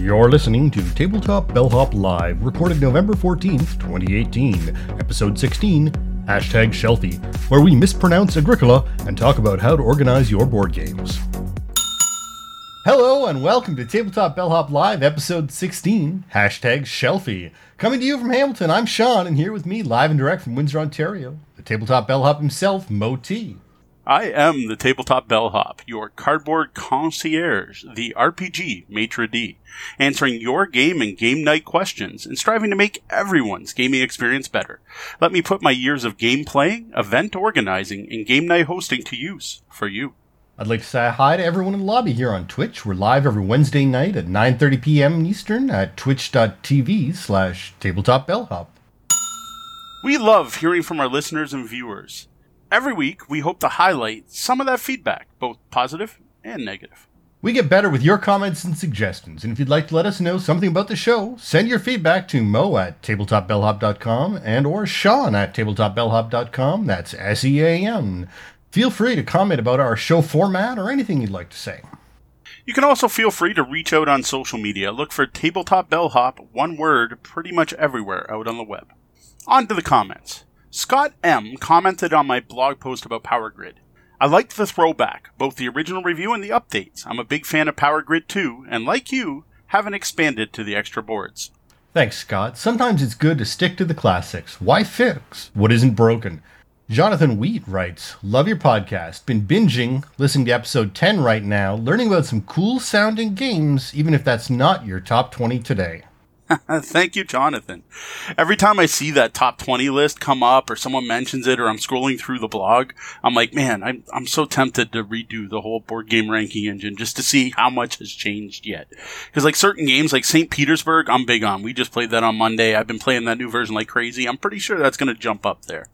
You're listening to Tabletop Bellhop Live, recorded November 14th, 2018, episode 16, hashtag Shelfie, where we mispronounce Agricola and talk about how to organize your board games. Hello and welcome to Tabletop Bellhop Live, episode 16, hashtag Shelfie. Coming to you from Hamilton, I'm Sean, and here with me, live and direct from Windsor, Ontario, the Tabletop Bellhop himself, Mo T. I am the Tabletop Bellhop, your cardboard concierge, the RPG maitre d', answering your game and game night questions and striving to make everyone's gaming experience better. Let me put my years of game playing, event organizing, and game night hosting to use for you. I'd like to say hi to everyone in the lobby here on Twitch. We're live every Wednesday night at 9.30 p.m. Eastern at twitch.tv slash tabletopbellhop. We love hearing from our listeners and viewers. Every week, we hope to highlight some of that feedback, both positive and negative. We get better with your comments and suggestions, and if you'd like to let us know something about the show, send your feedback to mo at tabletopbellhop.com and or sean at tabletopbellhop.com. That's S-E-A-N. Feel free to comment about our show format or anything you'd like to say. You can also feel free to reach out on social media. Look for Tabletop Bellhop, one word, pretty much everywhere out on the web. On to the comments. Scott M. commented on my blog post about Power Grid. I liked the throwback, both the original review and the updates. I'm a big fan of Power Grid too, and like you, haven't expanded to the extra boards. Thanks, Scott. Sometimes it's good to stick to the classics. Why fix what isn't broken? Jonathan Wheat writes, Love your podcast. Been binging, listening to episode 10 right now, learning about some cool sounding games, even if that's not your top 20 today. Thank you, Jonathan. Every time I see that top 20 list come up or someone mentions it or I'm scrolling through the blog, I'm like, man, I'm, I'm so tempted to redo the whole board game ranking engine just to see how much has changed yet. Because like certain games like St. Petersburg, I'm big on. We just played that on Monday. I've been playing that new version like crazy. I'm pretty sure that's going to jump up there.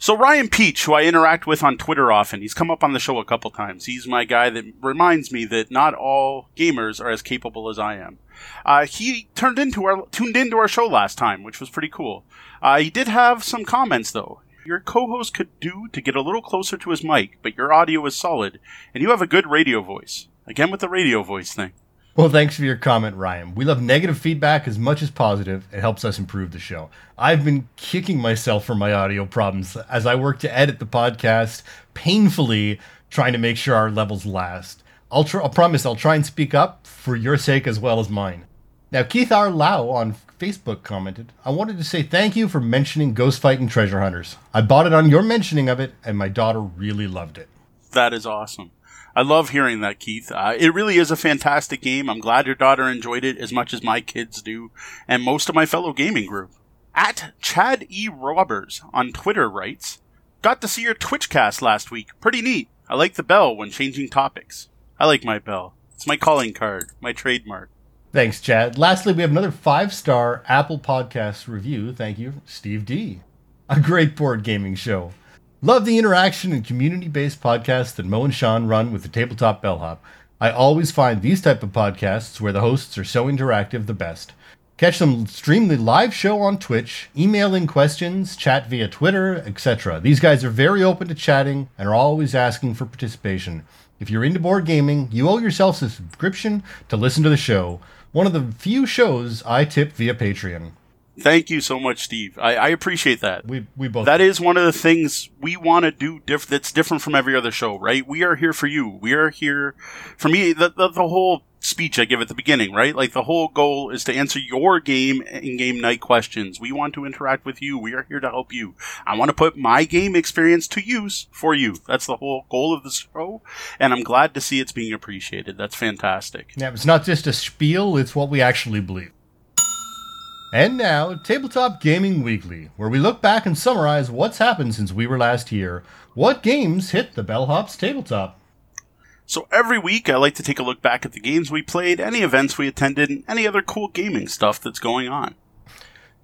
So Ryan Peach, who I interact with on Twitter often, he's come up on the show a couple times. He's my guy that reminds me that not all gamers are as capable as I am. Uh, he turned into our tuned into our show last time, which was pretty cool. Uh, he did have some comments though. Your co-host could do to get a little closer to his mic, but your audio is solid, and you have a good radio voice. Again with the radio voice thing. Well, thanks for your comment, Ryan. We love negative feedback as much as positive. It helps us improve the show. I've been kicking myself for my audio problems as I work to edit the podcast, painfully trying to make sure our levels last. I'll, tr- I'll promise I'll try and speak up for your sake as well as mine. Now, Keith R. Lau on Facebook commented, I wanted to say thank you for mentioning Ghost Fightin' Treasure Hunters. I bought it on your mentioning of it, and my daughter really loved it. That is awesome. I love hearing that, Keith. Uh, it really is a fantastic game. I'm glad your daughter enjoyed it as much as my kids do, and most of my fellow gaming group. At Chad E. Robbers on Twitter writes, Got to see your Twitch cast last week. Pretty neat. I like the bell when changing topics. I like my bell. It's my calling card, my trademark. Thanks, Chad. Lastly, we have another five star Apple Podcast review. Thank you, Steve D. A great board gaming show. Love the interaction and community based podcasts that Mo and Sean run with the Tabletop Bellhop. I always find these type of podcasts where the hosts are so interactive the best. Catch them stream the live show on Twitch, email in questions, chat via Twitter, etc. These guys are very open to chatting and are always asking for participation. If you're into board gaming, you owe yourself a subscription to listen to the show. One of the few shows I tip via Patreon. Thank you so much, Steve. I, I appreciate that. We we both That is one of the things we want to do diff- that's different from every other show, right? We are here for you. We are here for me. The, the, the whole speech I give at the beginning, right? Like the whole goal is to answer your game and game night questions. We want to interact with you. We are here to help you. I want to put my game experience to use for you. That's the whole goal of the show, and I'm glad to see it's being appreciated. That's fantastic. Yeah, it's not just a spiel, it's what we actually believe. And now, Tabletop Gaming Weekly, where we look back and summarize what's happened since we were last here. What games hit the Bellhop's tabletop? So every week, I like to take a look back at the games we played, any events we attended, and any other cool gaming stuff that's going on.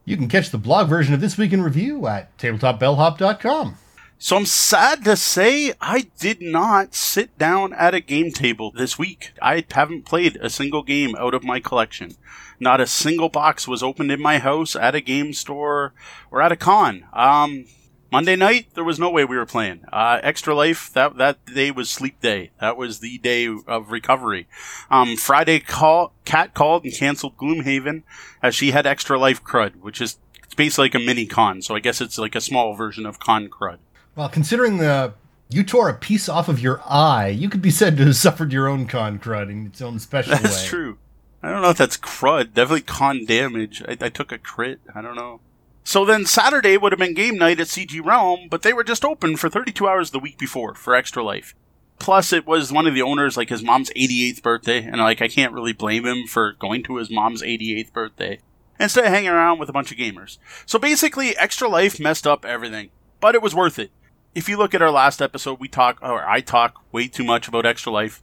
You can catch the blog version of This Week in Review at tabletopbellhop.com. So I'm sad to say I did not sit down at a game table this week. I haven't played a single game out of my collection. Not a single box was opened in my house, at a game store, or at a con. Um, Monday night, there was no way we were playing. Uh, Extra Life, that, that day was sleep day. That was the day of recovery. Um, Friday, call, Kat called and canceled Gloomhaven as she had Extra Life crud, which is basically like a mini con. So I guess it's like a small version of con crud. Well, considering the you tore a piece off of your eye, you could be said to have suffered your own con crud in its own special That's way. That's true. I don't know if that's crud. Definitely con damage. I, I took a crit. I don't know. So then Saturday would have been game night at CG Realm, but they were just open for 32 hours the week before for Extra Life. Plus, it was one of the owners, like his mom's 88th birthday, and like I can't really blame him for going to his mom's 88th birthday instead of hanging around with a bunch of gamers. So basically, Extra Life messed up everything, but it was worth it. If you look at our last episode, we talk, or I talk way too much about Extra Life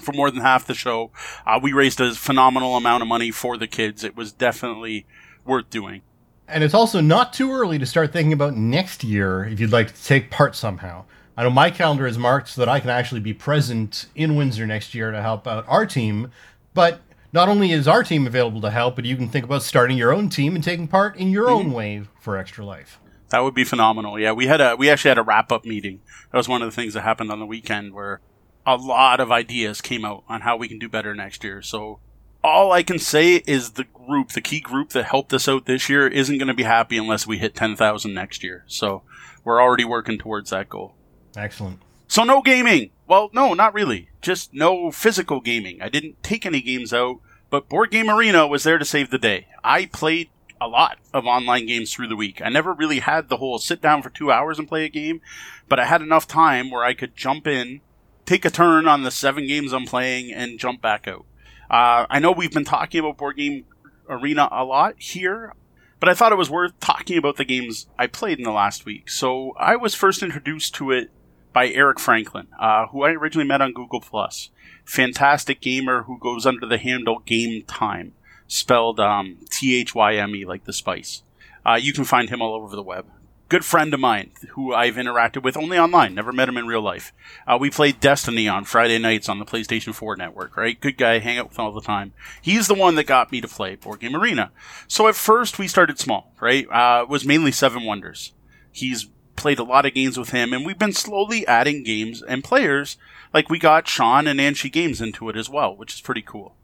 for more than half the show. Uh, we raised a phenomenal amount of money for the kids. It was definitely worth doing. And it's also not too early to start thinking about next year if you'd like to take part somehow. I know my calendar is marked so that I can actually be present in Windsor next year to help out our team. But not only is our team available to help, but you can think about starting your own team and taking part in your own wave for Extra Life. That would be phenomenal. Yeah, we had a we actually had a wrap up meeting. That was one of the things that happened on the weekend where a lot of ideas came out on how we can do better next year. So all I can say is the group, the key group that helped us out this year, isn't going to be happy unless we hit ten thousand next year. So we're already working towards that goal. Excellent. So no gaming. Well, no, not really. Just no physical gaming. I didn't take any games out, but Board Game Arena was there to save the day. I played a lot of online games through the week. I never really had the whole sit down for two hours and play a game, but I had enough time where I could jump in, take a turn on the seven games I'm playing, and jump back out. Uh, I know we've been talking about Board Game Arena a lot here, but I thought it was worth talking about the games I played in the last week. So I was first introduced to it by Eric Franklin, uh, who I originally met on Google Plus. Fantastic gamer who goes under the handle Game Thyme, spelled um, T H Y M E like the spice. Uh, you can find him all over the web. Good friend of mine who I've interacted with only online, never met him in real life. Uh, we played Destiny on Friday nights on the PlayStation 4 network, right? Good guy, hang out with all the time. He's the one that got me to play Board Game Arena. So at first we started small, right? Uh, it was mainly Seven Wonders. He's played a lot of games with him, and we've been slowly adding games and players. Like we got Sean and Anshi Games into it as well, which is pretty cool.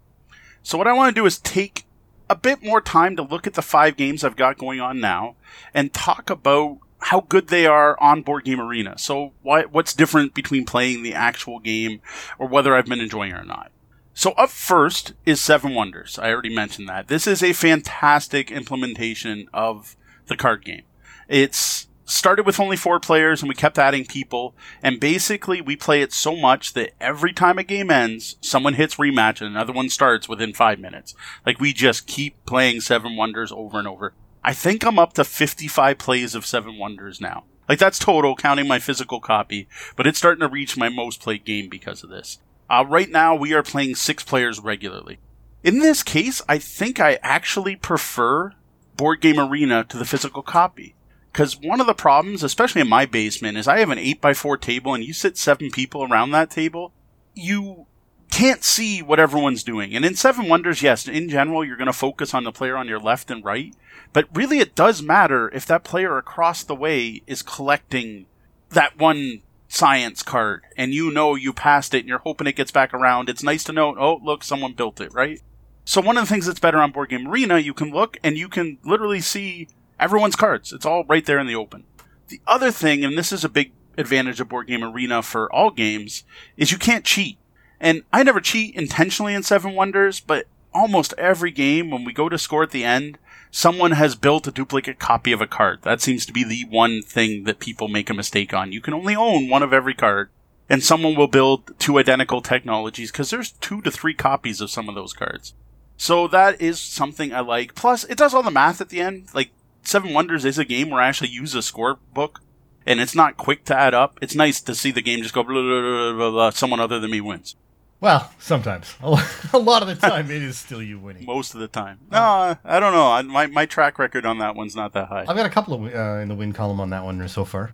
So what I want to do is take a bit more time to look at the five games I've got going on now and talk about how good they are on Board Game Arena. So what's different between playing the actual game or whether I've been enjoying it or not. So up first is Seven Wonders. I already mentioned that. This is a fantastic implementation of the card game. It's started with only four players and we kept adding people. And basically we play it so much that every time a game ends someone hits rematch and another one starts within five minutes. Like we just keep playing seven wonders over and over. I think i'm up to 55 plays of seven wonders now. Like that's total counting my physical copy. But it's starting to reach my most played game because of this. Uh, right now we are playing six players regularly. In this case i think i actually prefer board game arena to the physical copy because one of the problems, especially in my basement, is I have an 8x4 table and you sit seven people around that table, you can't see what everyone's doing. And in Seven Wonders, yes, in general, you're going to focus on the player on your left and right. But really, it does matter if that player across the way is collecting that one science card and you know you passed it and you're hoping it gets back around. It's nice to know, oh, look, someone built it, right? So one of the things that's better on Board Game Arena, you can look and you can literally see everyone's cards. It's all right there in the open. The other thing, and this is a big advantage of Board Game Arena for all games, is you can't cheat. And I never cheat intentionally in Seven Wonders, but almost every game, when we go to score at the end, someone has built a duplicate copy of a card. That seems to be the one thing that people make a mistake on. You can only own one of every card, and someone will build two identical technologies because there's two to three copies of some of those cards. So that is something I like. Plus, it does all the math at the end. Like, Seven Wonders is a game where I actually use a scorebook, and it's not quick to add up. It's nice to see the game just go blah, blah, blah, blah, blah someone other than me wins. Well, sometimes. A lot of the time, it is still you winning. Most of the time. No, I don't know. I, my, my track record on that one's not that high. I've got a couple of uh, in the win column on that one so far.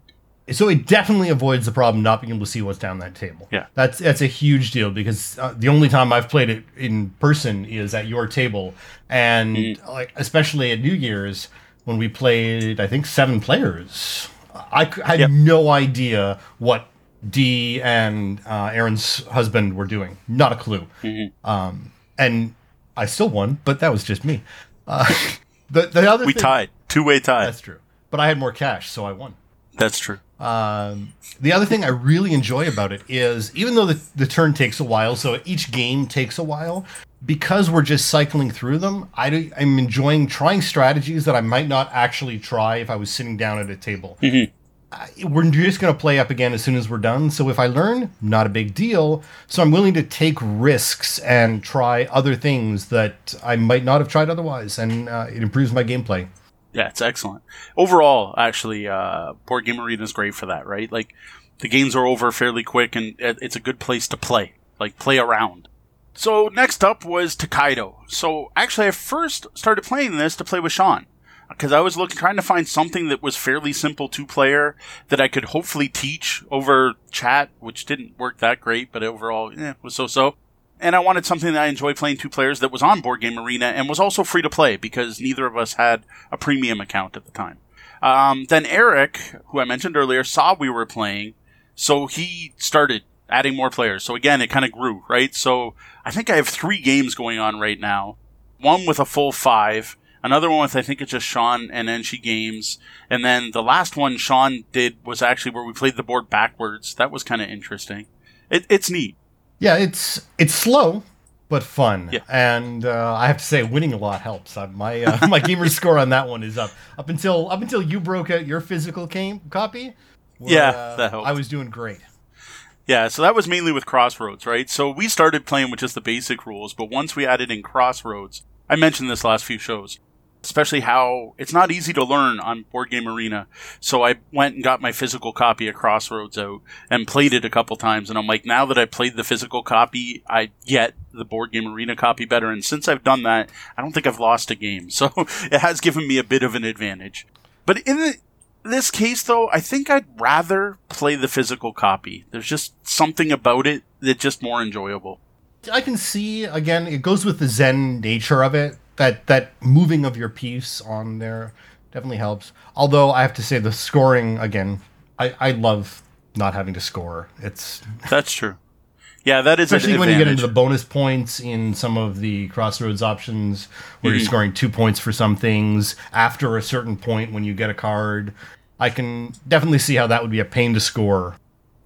So it definitely avoids the problem not being able to see what's down that table. Yeah. that's that's a huge deal because uh, the only time I've played it in person is at your table, and like especially at New Year's when we played, I think seven players I had Yep. no idea what Dee and uh, Aaron's husband were doing. Not a clue. Mm-hmm. Um, and I still won, but that was just me. Uh, the the other We thing, tied. Two way tie. That's true. But I had more cash, so I won. That's true. Um, the other thing I really enjoy about it is even though the, the turn takes a while, so each game takes a while, because we're just cycling through them, I I'm enjoying trying strategies that I might not actually try if I was sitting down at a table. I- We're just going to play up again as soon as we're done. So if I learn, not a big deal. So I'm willing to take risks and try other things that I might not have tried otherwise, and uh, it improves my gameplay. Yeah, it's excellent. Overall, actually, uh, Board Game Arena is great for that, right? Like, the games are over fairly quick, and it's a good place to play. Like, play around. So, next up was Tokaido. So, actually, I first started playing this to play with Sean. Because I was looking, trying to find something that was fairly simple two player that I could hopefully teach over chat, which didn't work that great, but overall, eh, was so so and I wanted something that I enjoy playing two players that was on Board Game Arena and was also free to play because neither of us had a premium account at the time. Um, then Eric, who I mentioned earlier, saw we were playing, so he started adding more players. So again, it kind of grew, right? So I think I have three games going on right now. One with a full five, another one with I think it's just Sean and Enshi Games, and then the last one Sean did was actually where we played the board backwards. That was kind of interesting. It, it's neat. Yeah, it's it's slow but fun, Yeah. and uh, I have to say, winning a lot helps. Uh, my uh, my gamer score on that one is up up until up until you broke out your physical game copy. where, Yeah, uh, that helped. I was doing great. Yeah, so that was mainly with Crossroads, right? So we started playing with just the basic rules, but once we added in Crossroads, I mentioned this last few shows, especially how it's not easy to learn on Board Game Arena. So I went and got my physical copy of Crossroads out and played it a couple times, and I'm like, now that I played the physical copy, I get the Board Game Arena copy better, and since I've done that, I don't think I've lost a game. So it has given me a bit of an advantage. But in the this case, though, I think I'd rather play the physical copy. There's just something about it that's just more enjoyable. I can see again. It goes with the Zen nature of it. That that moving of your piece on there definitely helps. Although I have to say the scoring again, I I love not having to score. It's That's true. Yeah, that is especially when you get into the bonus points in some of the crossroads options where Mm-hmm. you're scoring two points for some things after a certain point when you get a card i can definitely see how that would be a pain to score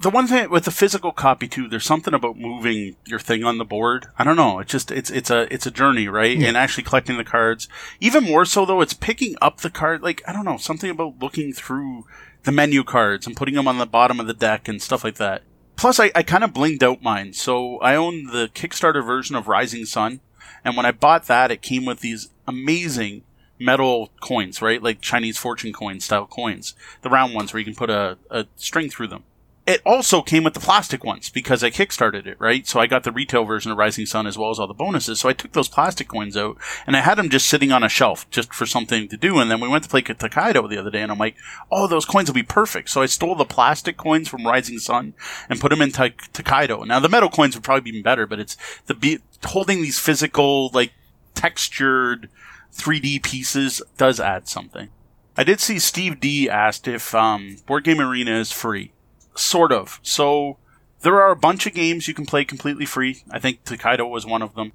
the one thing with the physical copy too, there's something about moving your thing on the board. I don't know. It's just it's it's a it's a journey, right? And actually collecting the cards. Even more so though, it's picking up the card. Like I don't know, something about looking through the menu cards and putting them on the bottom of the deck and stuff like that. Plus, I, I kind of blinged out mine. So I own the Kickstarter version of Rising Sun, and when I bought that, it came with these amazing metal coins, right? Like Chinese fortune coin style coins, the round ones where you can put a, a string through them it also came with the plastic ones because I kickstarted it, right? So I got the retail version of Rising Sun as well as all the bonuses. So I took those plastic coins out and I had them just sitting on a shelf just for something to do. And then we went to play Tokaido the other day and I'm like, oh, those coins will be perfect. So I stole the plastic coins from Rising Sun and put them in Ta- Tokaido. Now the metal coins would probably be better, but it's the be- holding these physical, like textured 3D pieces does add something. I did see Steve D asked if um, Board Game Arena is free. Sort of. So there are a bunch of games you can play completely free. I think Tokaido was one of them.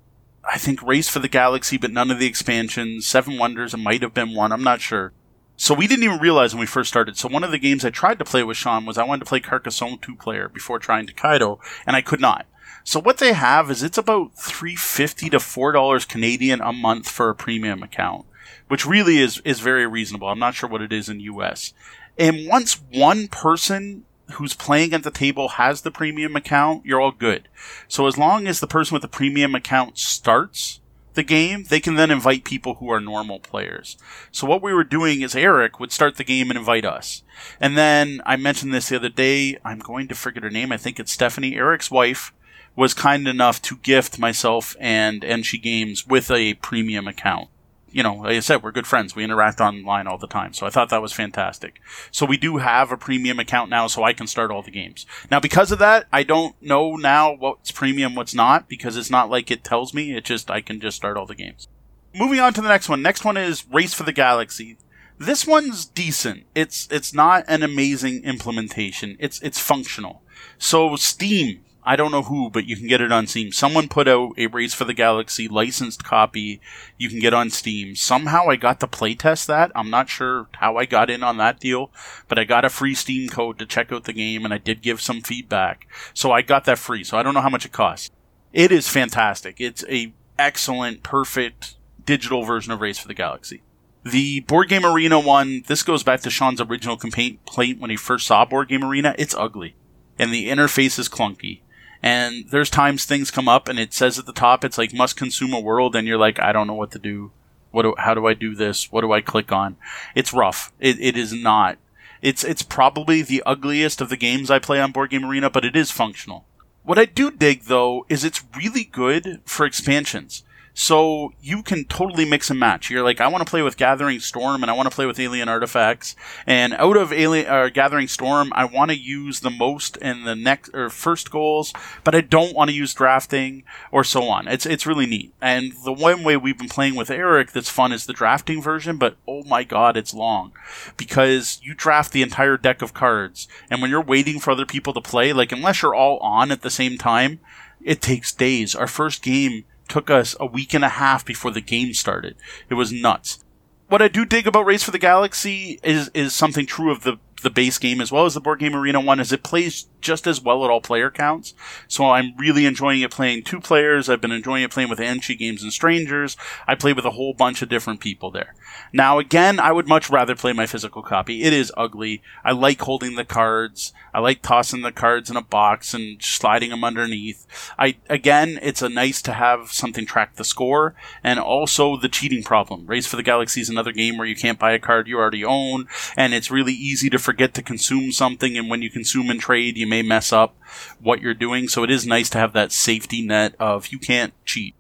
I think Race for the Galaxy, but none of the expansions. Seven Wonders, it might have been one. I'm not sure. So we didn't even realize when we first started. So one of the games I tried to play with Sean was I wanted to play Carcassonne two player before trying Tokaido, and I could not. So what they have is it's about three fifty to four dollars Canadian a month for a premium account, which really is is very reasonable. I'm not sure what it is in US. And once one person who's playing at the table has the premium account, you're all good. So as long as the person with the premium account starts the game, they can then invite people who are normal players. So what we were doing is Eric would start the game and invite us. And then I mentioned this the other day. I'm going to forget her name. I think it's Stephanie, Eric's wife, was kind enough to gift myself and Enshi Games with a premium account. You know, like I said, we're good friends. We interact online all the time. So I thought that was fantastic. So we do have a premium account now so I can start all the games. Now, because of that, I don't know now what's premium, what's not, because it's not like it tells me. It just, I can just start all the games. Moving on to the next one. Next one is Race for the Galaxy. This one's decent. It's it's not an amazing implementation. It's it's functional. So Steam, I don't know who, but you can get it on Steam. Someone put out a Race for the Galaxy licensed copy you can get on Steam. Somehow I got to playtest that. I'm not sure how I got in on that deal, but I got a free Steam code to check out the game and I did give some feedback. So I got that free. So I don't know how much it costs. It is fantastic. It's a excellent, perfect digital version of Race for the Galaxy. The Board Game Arena one, this goes back to Sean's original complaint when he first saw Board Game Arena. It's ugly. And the interface is clunky. And there's times things come up and it says at the top, it's like must consume a world, and you're like, I don't know what to do. What do, how do I do this? What do I click on? It's rough. It, it is not. It's, it's probably the ugliest of the games I play on Board Game Arena, but it is functional. What I do dig though is it's really good for expansions. So you can totally mix and match. You're like, I want to play with Gathering Storm and I want to play with Alien Artifacts. And out of Alien uh, Gathering Storm, I want to use the most in the next or first goals, but I don't want to use drafting or so on. It's it's really neat. And the one way we've been playing with Eric that's fun is the drafting version, but oh my god, it's long because you draft the entire deck of cards, and when you're waiting for other people to play, like unless you're all on at the same time, it takes days. Our first game took us a week and a half before the game started. It was nuts. What I do dig about Race for the Galaxy is is something true of the the base game as well as the board game arena one is it plays just as well at all player counts. So I'm really enjoying it playing two players. I've been enjoying it playing with Anchi Games and Strangers. I play with a whole bunch of different people there. Now again, I would much rather play my physical copy. It is ugly. I like holding the cards. I like tossing the cards in a box and sliding them underneath. I again, it's a nice to have something track the score and also the cheating problem. Race for the Galaxy is another game where you can't buy a card you already own and it's really easy to forget to consume something, and when you consume and trade, you may mess up what you're doing. So it is nice to have that safety net of you can't cheat.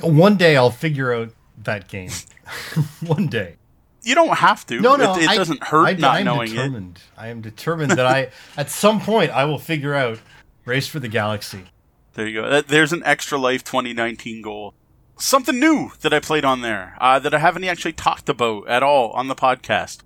One day I'll figure out that game. One day. You don't have to. No, no, it, it I, doesn't hurt I, not I knowing determined. it. I am determined that I, at some point, I will figure out Race for the Galaxy. There you go. There's an extra life 2019 goal. Something new that I played on there uh, that I haven't actually talked about at all on the podcast.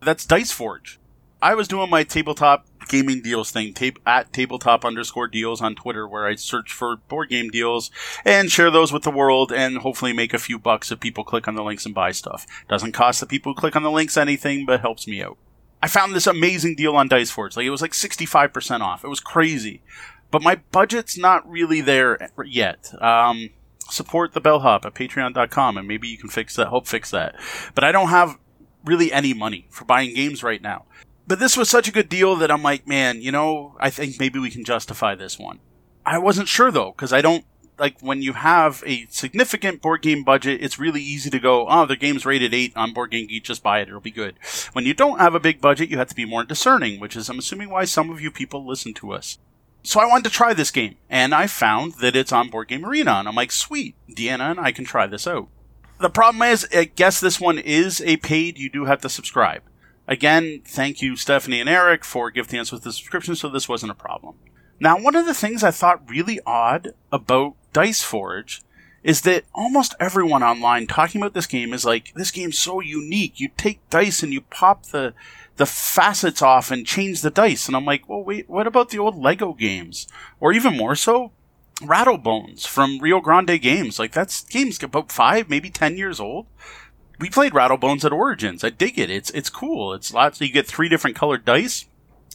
That's Dice Forge. I was doing my tabletop gaming deals thing at tabletop underscore deals on Twitter, where I search for board game deals and share those with the world, and hopefully make a few bucks if people click on the links and buy stuff. Doesn't cost the people who click on the links anything, but helps me out. I found this amazing deal on Dice Forge. Like it was like sixty five percent off. It was crazy, but my budget's not really there yet. Um, support the bellhop at patreon.com and maybe you can fix that help fix that but i don't have really any money for buying games right now but this was such a good deal that I'm like, man, you know, I think maybe we can justify this one. I wasn't sure though, because I don't like when you have a significant board game budget, it's really easy to go, oh, the game's rated 8 on Board Game Geek, just buy it, it'll be good. When you don't have a big budget, you have to be more discerning, which is, I'm assuming, why some of you people listen to us. So I wanted to try this game, and I found that it's on Board Game Arena, and I'm like, sweet, Deanna and I can try this out. The problem is, I guess this one is a paid, you do have to subscribe. Again, thank you, Stephanie and Eric, for gifting us with the subscription, so this wasn't a problem. Now, one of the things I thought really odd about Dice Forge is that almost everyone online talking about this game is like, this game's so unique. You take dice and you pop the the facets off and change the dice. And I'm like, well, wait, what about the old Lego games? Or even more so, Rattlebones from Rio Grande Games. Like, that's game's about five, maybe ten years old we played Rattlebones at Origins. I dig it. It's it's cool. It's lots. You get three different colored dice,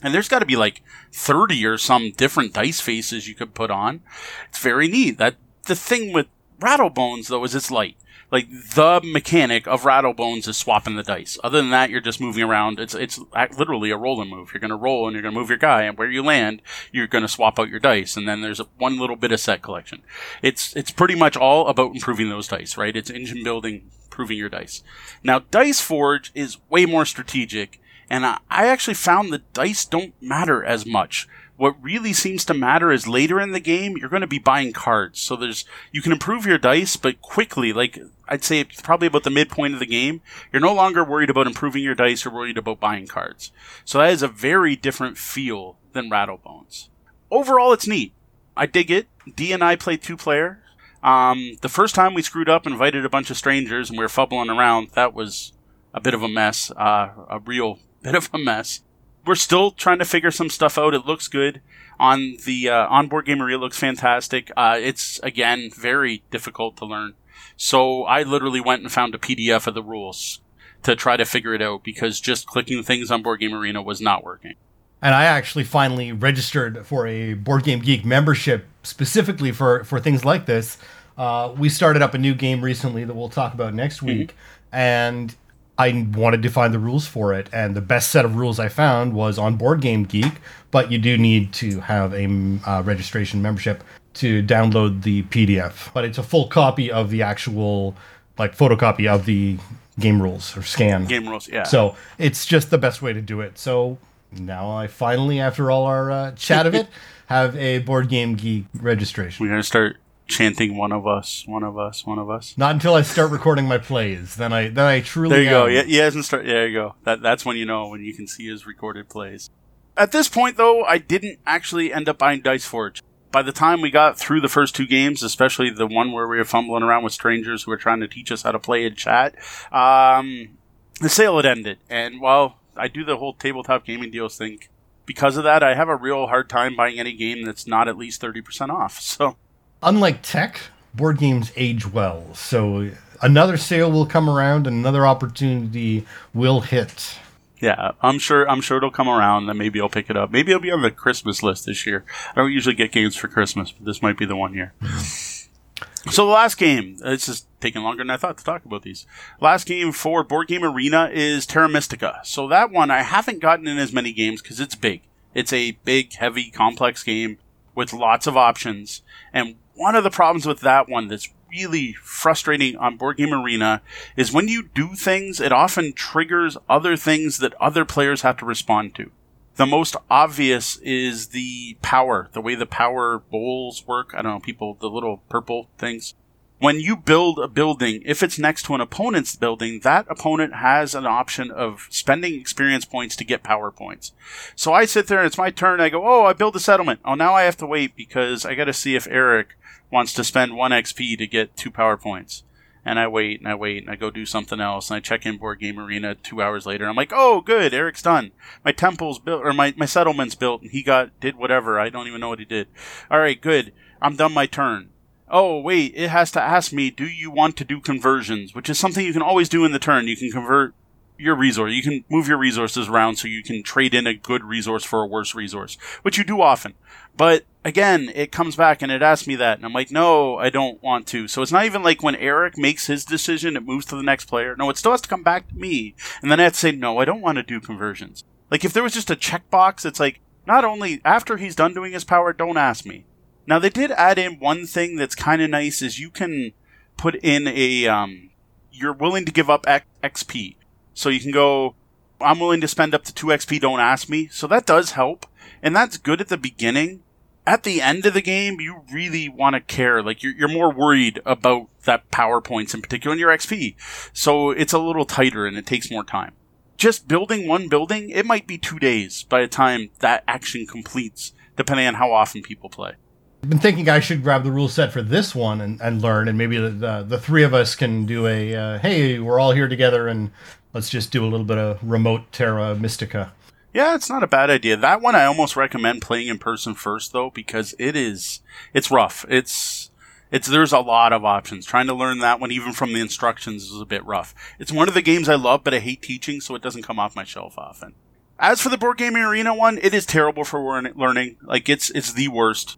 and there's got to be like thirty or some different dice faces you could put on. It's very neat. That the thing with Rattlebones though is it's light. Like the mechanic of Rattlebones is swapping the dice. Other than that, you're just moving around. It's it's literally a rolling move. You're to roll and you're to move your guy, and where you land, you're to swap out your dice. And then there's a, one little bit of set collection. It's it's pretty much all about improving those dice, right? It's engine building, improving your dice. Now, Dice Forge is way more strategic, and I, I actually found the dice don't matter as much. What really seems to matter is later in the game you're going to be buying cards. So there's you can improve your dice but quickly like i'd say probably about the midpoint of the game you're no longer worried about improving your dice or worried about buying cards. So that is a very different feel than rattlebones. Overall it's neat. I dig it. D and i play two player um, the first time we screwed up invited a bunch of strangers and we were fumbling around that was a bit of a mess, uh, a real bit of a mess. We're still trying to figure some stuff out. It looks good on the uh, on Board Game Arena, looks fantastic. Uh, it's again very difficult to learn. So I literally went and found a PDF of the rules to try to figure it out because just clicking things on Board Game Arena was not working. And I actually finally registered for a Board Game Geek membership specifically for, for things like this. Uh, we started up a new game recently that we'll talk about next mm-hmm. week. Mm-hmm. And I wanted to find the rules for it, and the best set of rules I found was on Board Game Geek. But you do need to have a uh, registration membership to download the PDF. But it's a full copy of the actual, like photocopy of the game rules or scan. Game rules, yeah. So it's just the best way to do it. So now I finally, after all our uh, chat of it, have a Board Game Geek registration. We're gonna start chanting one of us, one of us, one of us. Not until I start recording my plays. Then I then I truly There you am. go. Yeah, he hasn't start there you go. That that's when you know when you can see his recorded plays. At this point though, I didn't actually end up buying Dice Forge. By the time we got through the first two games, especially the one where we were fumbling around with strangers who were trying to teach us how to play in chat, um, the sale had ended. And while I do the whole tabletop gaming deals thing, because of that, I have a real hard time buying any game that's not at least 30% off. So unlike tech, board games age well. So another sale will come around and another opportunity will hit. Yeah, I'm sure. I'm sure it'll come around. and maybe I'll pick it up. Maybe it'll be on the Christmas list this year. I don't usually get games for Christmas, but this might be the one year. so the last game. This is taking longer than I thought to talk about these. Last game for Board Game Arena is Terra Mystica. So that one I haven't gotten in as many games because it's big. It's a big, heavy, complex game with lots of options. And one of the problems with that one that's really frustrating on Board Game Arena is when you do things, it often triggers other things that other players have to respond to. The most obvious is the power, the way the power bowls work. I don't know, people, the little purple things when you build a building, if it's next to an opponent's building, that opponent has an option of spending experience points to get power points. So I sit there and it's my turn. I go, oh, I build a settlement. Oh, now I have to wait because I got to see if Eric wants to spend one XP to get two power points. And I wait and I wait and I go do something else and I check in board game arena two hours later. I'm like, oh, good, Eric's done. My temple's built or my, my settlement's built and he got did whatever. I don't even know what he did. All right, good. I'm done my turn oh wait, it has to ask me, do you want to do conversions? Which is something you can always do in the turn. You can convert your resource. You can move your resources around so you can trade in a good resource for a worse resource, which you do often. But again, it comes back and it asks me that, and I'm like, no, I don't want to. So it's not even like when Eric makes his decision, it moves to the next player. No, it still has to come back to me, and then I have to say, no, I don't want to do conversions. Like if there was just a checkbox, it's like not only after he's done doing his power, don't ask me. Now they did add in one thing that's kind of nice is you can put in a um, you're willing to give up XP, so you can go. I'm willing to spend up to two XP. Don't ask me. So that does help, and that's good at the beginning. At the end of the game, you really want to care. Like you're, you're more worried about that power points in particular and your XP. So it's a little tighter and it takes more time. Just building one building, it might be two days by the time that action completes, depending on how often people play. I've been thinking I should grab the rule set for this one and, and learn, and maybe the, the, three of us can do a uh, hey, we're all here together, and let's just do a little bit of remote Terra Mystica. Yeah, it's not a bad idea. That one I almost recommend playing in person first, though, because it is it's rough. It's it's there's a lot of options. Trying to learn that one, even from the instructions, is a bit rough. It's one of the games I love, but I hate teaching, so it doesn't come off my shelf often. As for the board gaming arena one, it is terrible for learning. Like it's it's the worst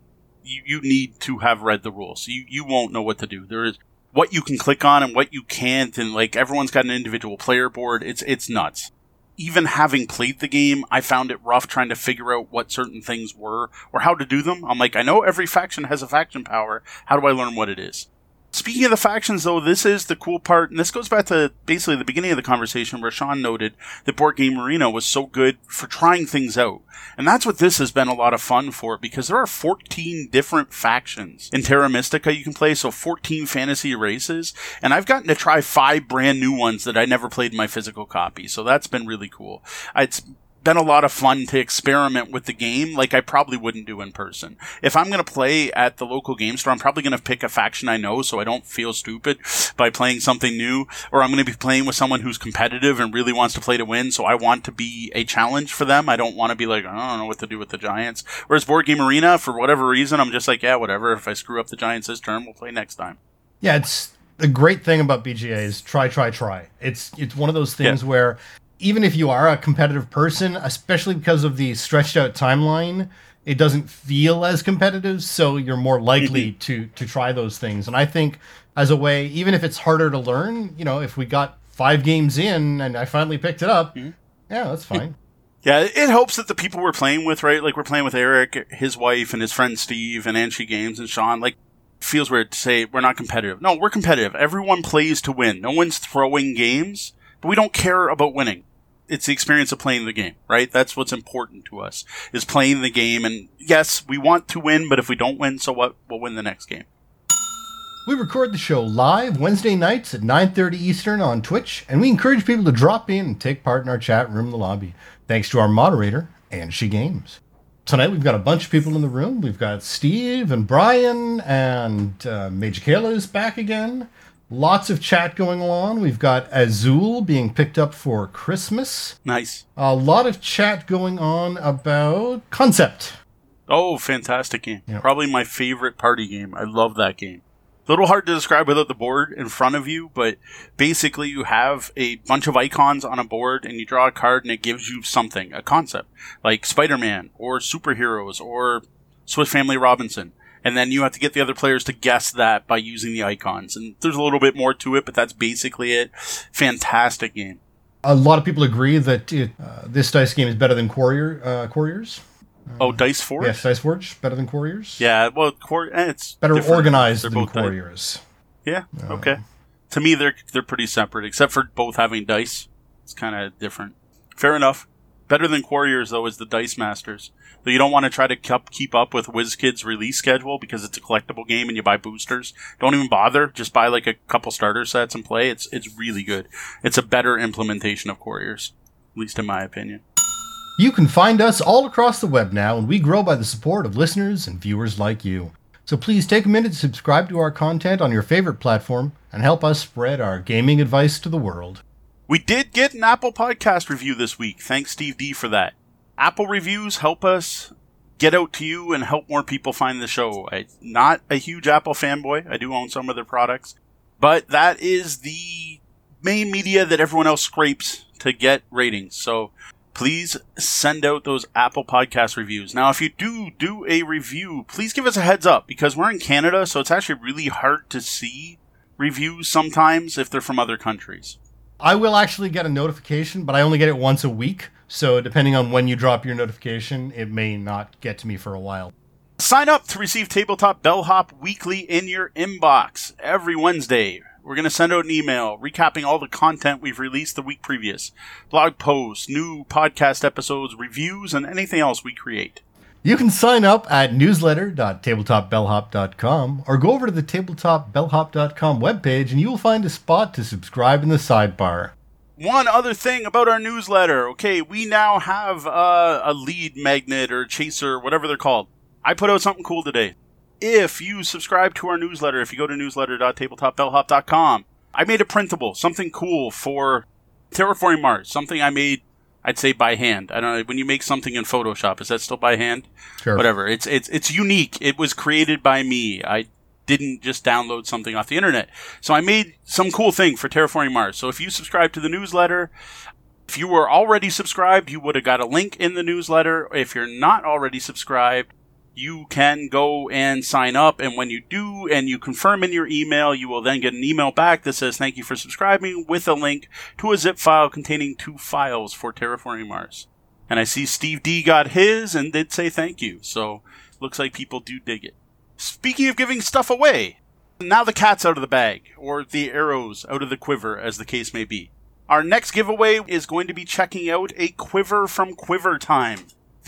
you, you need to have read the rules. You you won't know what to do. There is what you can click on and what you can't, and like everyone's got an individual player board. It's it's nuts. Even having played the game, I found it rough trying to figure out what certain things were or how to do them. I'm like, I know every faction has a faction power. How do I learn what it is? Speaking of the factions, though, this is the cool part, and this goes back to basically the beginning of the conversation where Sean noted that Board Game Arena was so good for trying things out. And that's what this has been a lot of fun for, because there are 14 different factions in Terra Mystica you can play, so 14 fantasy races, and I've gotten to try five brand new ones that I never played in my physical copy, so that's been really cool. It's been a lot of fun to experiment with the game like I probably wouldn't do in person. If I'm going to play at the local game store, I'm probably going to pick a faction I know so I don't feel stupid by playing something new, or I'm going to be playing with someone who's competitive and really wants to play to win, so I want to be a challenge for them. I don't want to be like, I don't know what to do with the Giants. Whereas Board Game Arena, for whatever reason, I'm just like, yeah, whatever. If I screw up the Giants this turn, we'll play next time. Yeah, it's the great thing about BGA is try, try, try. It's it's one of those things Yeah. where even if you are a competitive person, especially because of the stretched out timeline, it doesn't feel as competitive, so you're more likely mm-hmm. to to try those things. And I think as a way, even if it's harder to learn, you know, if we got five games in and I finally picked it up, mm-hmm. yeah, that's fine. Yeah, it helps that the people we're playing with, right? Like we're playing with Eric, his wife, and his friend Steve, and Anshi Games and Sean. Like, feels weird to say we're not competitive. No, we're competitive. Everyone plays to win. No one's throwing games, but we don't care about winning. It's the experience of playing the game, right? That's what's important to us is playing the game. And yes, we want to win, but if we don't win, so what? We'll win the next game. We record the show live Wednesday nights at 9:30 Eastern on Twitch, and we encourage people to drop in and take part in our chat room in the lobby. Thanks to our moderator, and She Games. Tonight we've got a bunch of people in the room. We've got Steve and Brian and uh, Major Kayla is back again. Lots of chat going on. We've got Azul being picked up for Christmas. Nice. A lot of chat going on about concept. Oh, fantastic game. Yeah. Probably my favorite party game. I love that game. A little hard to describe without the board in front of you, but basically you have a bunch of icons on a board and you draw a card and it gives you something, a concept, like Spider-Man or superheroes or Swiss Family Robinson. And then you have to get the other players to guess that by using the icons. And there's a little bit more to it, but that's basically it. Fantastic game. A lot of people agree that it, uh, this dice game is better than Quarrier, uh, Quarriers. Oh, Dice Forge? Yes, Dice Forge better than Quarriers. Yeah, well, eh, it's better different. organized They're than both di- Yeah. Okay. To me, they're they're pretty separate, except for both having dice. It's kind of different. Fair enough. Better than Quarriers though is the Dice Masters. Though you don't want to try to keep up with WizKids release schedule because it's a collectible game and you buy boosters. Don't even bother. Just buy like a couple starter sets and play. It's it's really good. It's a better implementation of Quarriers, at least in my opinion. You can find us all across the web now, and we grow by the support of listeners and viewers like you. So please take a minute to subscribe to our content on your favorite platform and help us spread our gaming advice to the world. We did get an Apple Podcast review this week. Thanks, Steve D, for that. Apple reviews help us get out to you and help more people find the show. I'm not a huge Apple fanboy. I do own some of their products, but that is the main media that everyone else scrapes to get ratings. So please send out those Apple Podcast reviews. Now, if you do do a review, please give us a heads up because we're in Canada, so it's actually really hard to see reviews sometimes if they're from other countries. I will actually get a notification, but I only get it once a week. So depending on when you drop your notification, it may not get to me for a while. Sign up to receive Tabletop Bellhop weekly in your inbox every Wednesday. We're going to send out an email recapping all the content we've released the week previous blog posts, new podcast episodes, reviews, and anything else we create. You can sign up at newsletter.tabletopbellhop.com or go over to the tabletopbellhop.com webpage and you will find a spot to subscribe in the sidebar. One other thing about our newsletter. Okay, we now have uh, a lead magnet or chaser, whatever they're called. I put out something cool today. If you subscribe to our newsletter, if you go to newsletter.tabletopbellhop.com, I made a printable, something cool for Terraforming Mars, something I made, I'd say by hand. I don't know when you make something in Photoshop, is that still by hand? Sure. Whatever. It's it's it's unique. It was created by me. I didn't just download something off the internet. So I made some cool thing for Terraforming Mars. So if you subscribe to the newsletter, if you were already subscribed, you would have got a link in the newsletter. If you're not already subscribed, you can go and sign up. And when you do and you confirm in your email, you will then get an email back that says, Thank you for subscribing with a link to a zip file containing two files for Terraforming Mars. And I see Steve D got his and did say thank you. So looks like people do dig it. Speaking of giving stuff away, now the cat's out of the bag, or the arrows out of the quiver, as the case may be. Our next giveaway is going to be checking out a quiver from Quiver Time.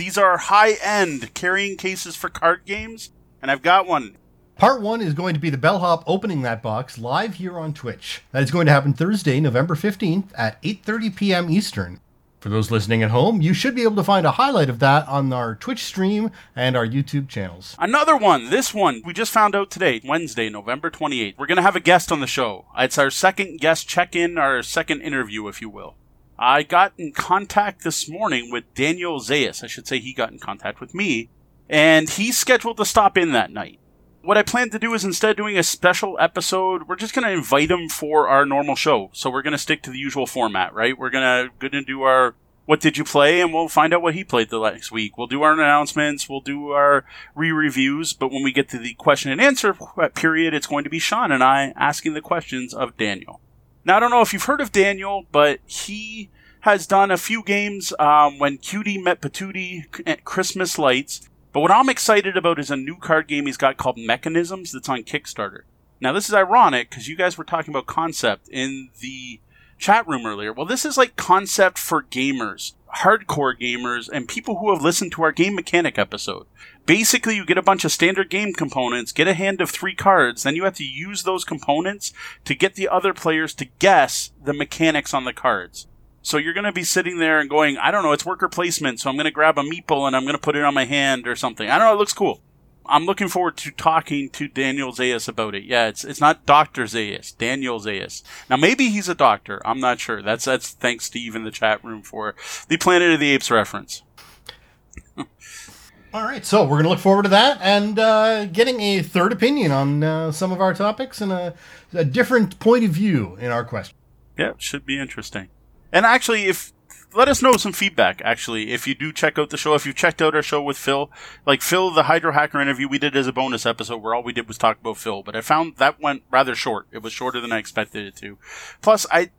These are high end carrying cases for card games, and I've got one. Part one is going to be the bellhop opening that box live here on Twitch. That is going to happen Thursday, November 15th at 8:30 p.m. Eastern. For those listening at home, you should be able to find a highlight of that on our Twitch stream and our YouTube channels. Another one, this one, we just found out today, Wednesday, November 28th. We're going to have a guest on the show. It's our second guest check in, our second interview, if you will. I got in contact this morning with Daniel Zayas. I should say he got in contact with me, and he's scheduled to stop in that night. What I plan to do is instead of doing a special episode, we're just going to invite him for our normal show. So we're going to stick to the usual format, right? We're going to going to do our what did you play and we'll find out what he played the next week. We'll do our announcements, we'll do our re-reviews, but when we get to the question and answer period, it's going to be Sean and I asking the questions of Daniel. Now, I don't know if you've heard of Daniel, but he has done a few games um, when Cutie met Patootie at Christmas Lights. But what I'm excited about is a new card game he's got called Mechanisms that's on Kickstarter. Now, this is ironic because you guys were talking about concept in the chat room earlier. Well, this is like concept for gamers, hardcore gamers, and people who have listened to our game mechanic episode. Basically, you get a bunch of standard game components, get a hand of three cards, then you have to use those components to get the other players to guess the mechanics on the cards. So you're going to be sitting there and going, I don't know, it's worker placement, so I'm going to grab a meeple and I'm going to put it on my hand or something. I don't know, it looks cool. I'm looking forward to talking to Daniel Zayas about it. Yeah, it's it's not Doctor Zayas, Daniel Zayas. Now maybe he's a doctor. I'm not sure. That's that's thanks Steve in the chat room for the Planet of the Apes reference. All right, so we're going to look forward to that and uh, getting a third opinion on uh, some of our topics and a, a, different point of view in our question. Yeah, should be interesting. And actually, if let us know some feedback. Actually, if you do check out the show, if you've checked out our show with Phil, like Phil, the Hydro Hacker interview we did as a bonus episode, where all we did was talk about Phil. But I found that went rather short. It was shorter than I expected it to. Plus, I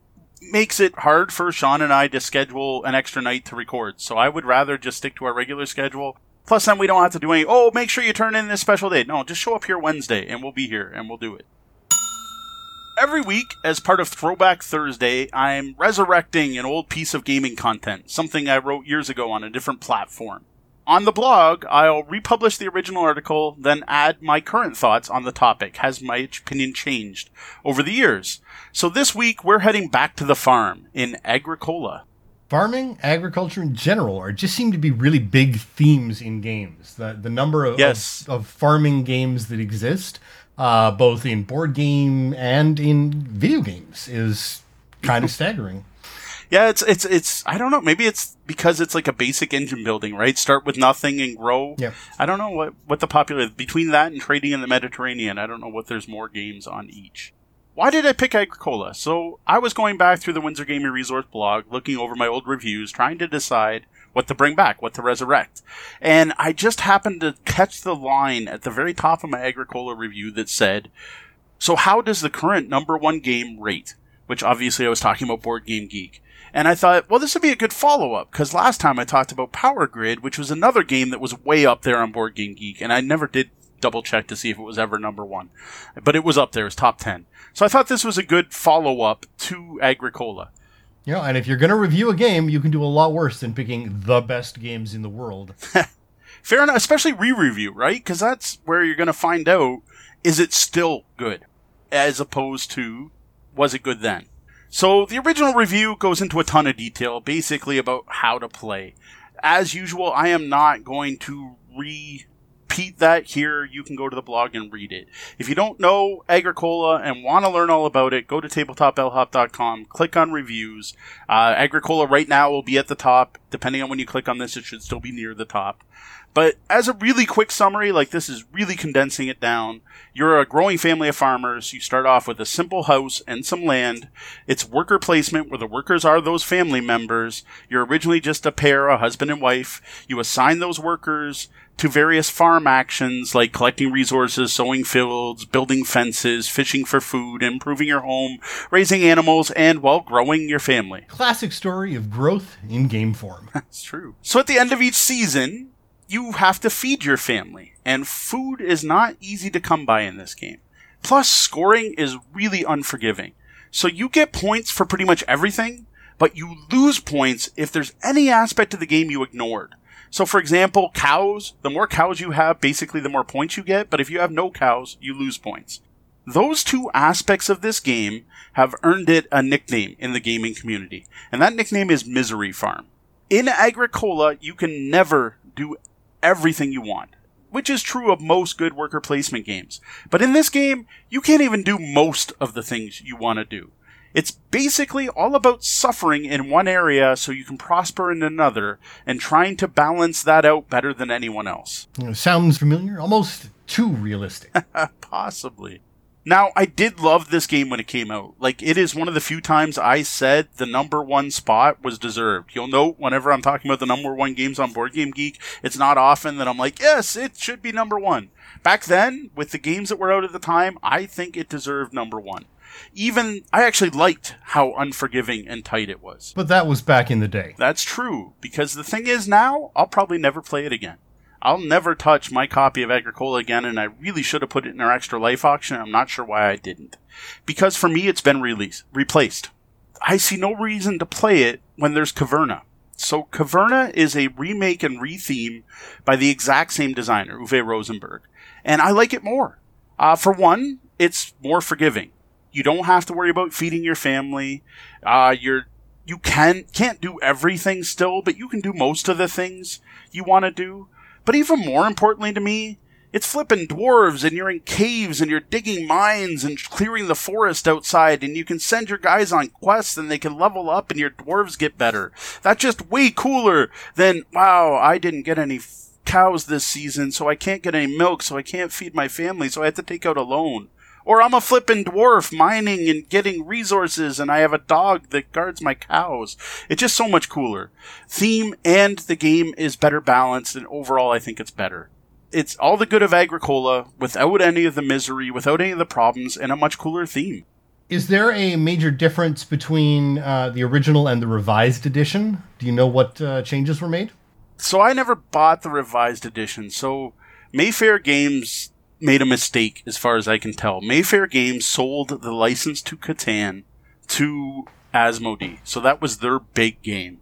makes it hard for Sean and I to schedule an extra night to record. So I would rather just stick to our regular schedule Plus, then we don't have to do any, oh, make sure you turn in this special date. No, just show up here Wednesday and we'll be here and we'll do it. Every week, as part of Throwback Thursday, I'm resurrecting an old piece of gaming content, something I wrote years ago on a different platform. On the blog, I'll republish the original article, then add my current thoughts on the topic. Has my opinion changed over the years? So this week, we're heading back to the farm in Agricola farming, agriculture in general, are just seem to be really big themes in games. The the number of yes. of, of, farming games that exist, uh, both in board game and in video games, is kind of staggering. Yeah, it's it's it's I don't know. Maybe it's because it's like a basic engine building, right? Start with nothing and grow. Yeah. I don't know what what the popular between that and trading in the Mediterranean. I don't know what there's more games on each. Why did I pick Agricola? So I was going back through the Windsor Gaming Resource blog, looking over my old reviews, trying to decide what to bring back, what to resurrect. And I just happened to catch the line at the very top of my Agricola review that said, So how does the current number one game rate? Which obviously I was talking about Board Game Geek. And I thought, well, this would be a good follow up, because last time I talked about Power Grid, which was another game that was way up there on Board Game Geek, and I never did double check to see if it was ever number one. But it was up there, it was top 10. So I thought this was a good follow up to Agricola. Yeah, and if you're going to review a game, you can do a lot worse than picking the best games in the world. Fair enough, especially re-review, right? Because that's where you're going to find out is it still good, as opposed to was it good then. So the original review goes into a ton of detail, basically about how to play. As usual, I am not going to re repeat that here, you can go to the blog and read it. If you don't know Agricola and want to learn all about it, go to tabletopbellhop.com, click on reviews. Uh, Agricola right now will be at the top. Depending on when you click on this, it should still be near the top. But as a really quick summary, like this is really condensing it down. You're a growing family of farmers. You start off with a simple house and some land. It's worker placement where the workers are those family members. You're originally just a pair, a husband and wife. You assign those workers to various farm actions like collecting resources, sowing fields, building fences, fishing for food, improving your home, raising animals, and, well, growing your family. Classic story of growth in game form. That's true. So at the end of each season, you have to feed your family, and food is not easy to come by in this game. Plus, scoring is really unforgiving. So you get points for pretty much everything, but you lose points if there's any aspect of the game you ignored. So, for example, cows, the more cows you have, basically the more points you get, but if you have no cows, you lose points. Those two aspects of this game have earned it a nickname in the gaming community, and that nickname is Misery Farm. In Agricola, you can never do everything you want, which is true of most good worker placement games. But in this game, you can't even do most of the things you want to do. It's basically all about suffering in one area so you can prosper in another and trying to balance that out better than anyone else. Sounds familiar? Almost too realistic. Possibly. Now, I did love this game when it came out. Like, it is one of the few times I said the number one spot was deserved. You'll note whenever I'm talking about the number one games on Board Game Geek, it's not often that I'm like, yes, it should be number one. Back then, with the games that were out at the time, I think it deserved number one. Even, I actually liked how unforgiving and tight it was. But that was back in the day. That's true, because the thing is now, I'll probably never play it again. I'll never touch my copy of Agricola again, and I really should have put it in our extra life auction. I'm not sure why I didn't. Because for me, it's been released, replaced. I see no reason to play it when there's Caverna. So Caverna is a remake and retheme by the exact same designer, Uwe Rosenberg, and I like it more. Uh, for one, it's more forgiving. You don't have to worry about feeding your family. Uh, you're you can can't do everything still, but you can do most of the things you want to do. But even more importantly to me, it's flipping dwarves and you're in caves and you're digging mines and clearing the forest outside and you can send your guys on quests and they can level up and your dwarves get better. That's just way cooler than, wow, I didn't get any cows this season, so I can't get any milk, so I can't feed my family, so I have to take out a loan. Or I'm a flippin' dwarf mining and getting resources and I have a dog that guards my cows. It's just so much cooler. Theme and the game is better balanced and overall I think it's better. It's all the good of Agricola without any of the misery, without any of the problems, and a much cooler theme. Is there a major difference between uh, the original and the revised edition? Do you know what uh, changes were made? So I never bought the revised edition. So Mayfair Games made a mistake, as far as I can tell. Mayfair Games sold the license to Catan to Asmodee, so that was their big game.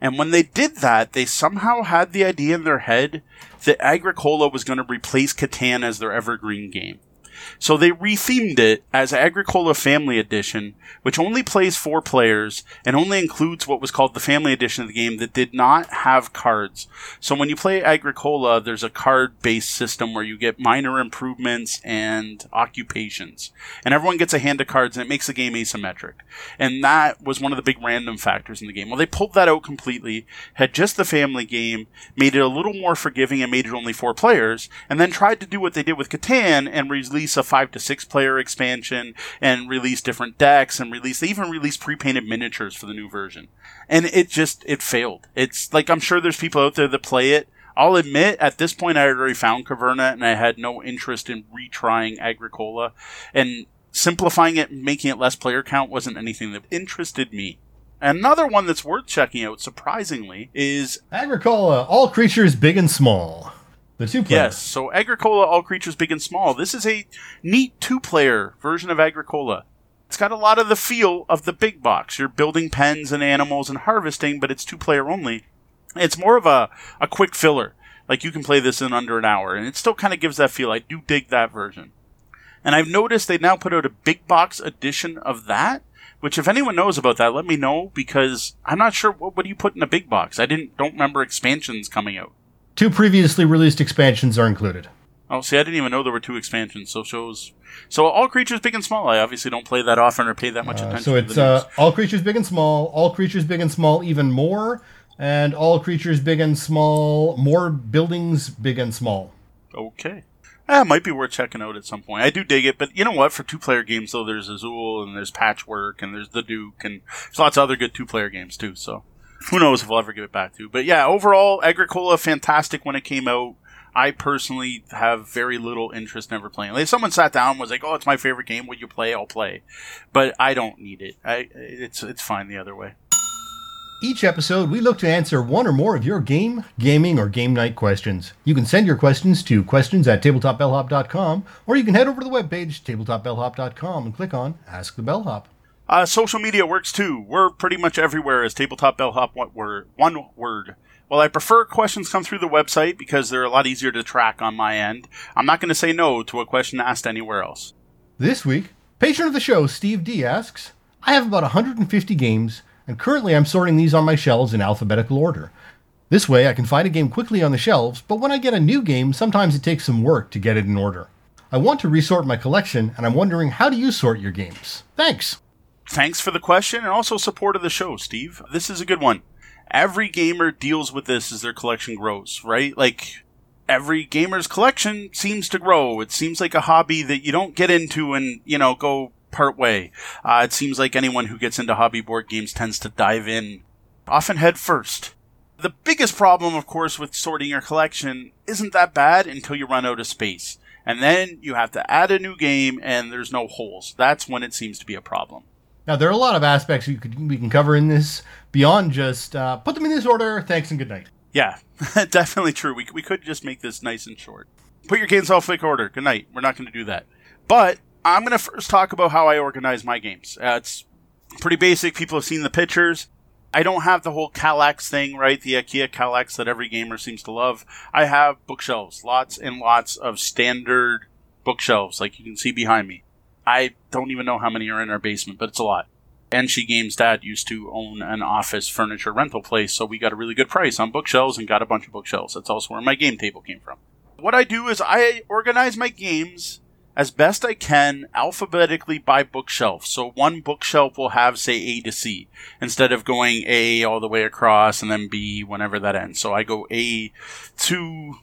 And when they did that, they somehow had the idea in their head that Agricola was going to replace Catan as their evergreen game. So they rethemed it as Agricola Family Edition, which only plays four players and only includes what was called the Family Edition of the game that did not have cards. So when you play Agricola, there's a card based system where you get minor improvements and occupations. And everyone gets a hand of cards and it makes the game asymmetric. And that was one of the big random factors in the game. Well, they pulled that out completely, had just the family game, made it a little more forgiving and made it only four players, and then tried to do what they did with Catan and release a five to six player expansion and release different decks and release, they even released pre-painted miniatures for the new version. And it just, it failed. It's like, I'm sure there's people out there that play it. I'll admit, at this point, I had already found Caverna and I had no interest in retrying Agricola. And simplifying it making it less player count wasn't anything that interested me. Another one that's worth checking out, surprisingly, is Agricola, all creatures big and small. The two player. Yes, so Agricola, all creatures big and small. This is a neat two player version of Agricola. It's got a lot of the feel of the big box. You're building pens and animals and harvesting, but it's two player only. It's more of a, a quick filler. Like you can play this in under an hour, and it still kind of gives that feel. I do dig that version. And I've noticed they now put out a big box edition of that, which if anyone knows about that, let me know because I'm not sure what, what do you put in a big box. I didn't don't remember expansions coming out. Two previously released expansions are included. Oh, see, I didn't even know there were two expansions. So shows. So all creatures big and small. I obviously don't play that often or pay that much Uh, attention. so to it's uh, all creatures big and small, all creatures big and small even more, and all creatures big and small, more buildings big and small. okay. Ah, it might be worth checking out at some point. I do dig it, but you know what? For two-player games, though, there's Azul and there's Patchwork and there's the Duke and there's lots of other good two-player games too. So who knows if we'll ever give it back to? But yeah, overall, Agricola fantastic when it came out. I personally have very little interest in ever playing. Like if someone sat down and was like, "Oh, it's my favorite game. Would you play?" I'll play, but I don't need it. I it's it's fine the other way. Each episode, we look to answer one or more of your game, gaming, or game night questions. You can send your questions to questions at tabletopbellhop.com, or you can head over to the webpage, tabletopbellhop.com, and click on Ask the Bellhop. Uh, social media works too. We're pretty much everywhere as Tabletop Bellhop one word. One word. While I prefer questions come through the website because they're a lot easier to track on my end, I'm not going to say no to a question asked anywhere else. This week, patron of the show, Steve D asks I have about 150 games and currently I'm sorting these on my shelves in alphabetical order. This way I can find a game quickly on the shelves, but when I get a new game, sometimes it takes some work to get it in order. I want to resort my collection, and I'm wondering how do you sort your games? Thanks! Thanks for the question and also support of the show, Steve. This is a good one. Every gamer deals with this as their collection grows, right? Like, every gamer's collection seems to grow. It seems like a hobby that you don't get into and, you know, go part way. Uh, it seems like anyone who gets into hobby board games tends to dive in, often head first. The biggest problem, of course, with sorting your collection isn't that bad until you run out of space. And then you have to add a new game and there's no holes. That's when it seems to be a problem. Now, there are a lot of aspects we, could, we can cover in this beyond just uh, put them in this order, thanks and good night. Yeah, definitely true. We, we could just make this nice and short. Put your games in alphabetical order. Good night. We're not going to do that. But I'm going to first talk about how I organize my games. Uh, it's pretty basic. People have seen the pictures. I don't have the whole Kallax thing, right? The IKEA Kallax that every gamer seems to love. I have bookshelves, lots and lots of standard bookshelves, like you can see behind me. I don't even know how many are in our basement, but it's a lot. NC Games dad used to own an office furniture rental place, so we got a really good price on bookshelves and got a bunch of bookshelves. That's also where my game table came from. What I do is I organize my games as best I can alphabetically by bookshelf. So one bookshelf will have, say, A to C instead of going A all the way across and then B whenever that ends. So I go A to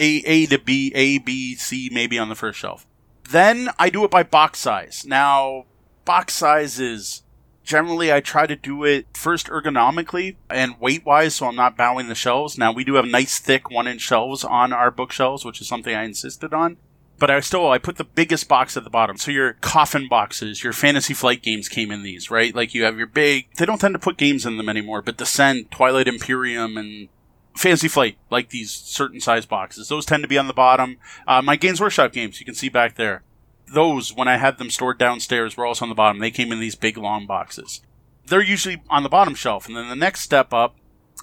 A, A to B, A, B, C maybe on the first shelf. Then I do it by box size. Now, box size is generally I try to do it first ergonomically and weight wise so I'm not bowing the shelves. Now we do have nice thick one inch shelves on our bookshelves, which is something I insisted on but I still I put the biggest box at the bottom. So your coffin boxes, your fantasy flight games came in these, right? Like you have your big. They don't tend to put games in them anymore, but Descent, Twilight Imperium, and Fantasy Flight, like these certain size boxes, those tend to be on the bottom. Uh, my Games Workshop games, you can see back there. Those, when I had them stored downstairs, were also on the bottom. They came in these big long boxes. They're usually on the bottom shelf, and then the next step up,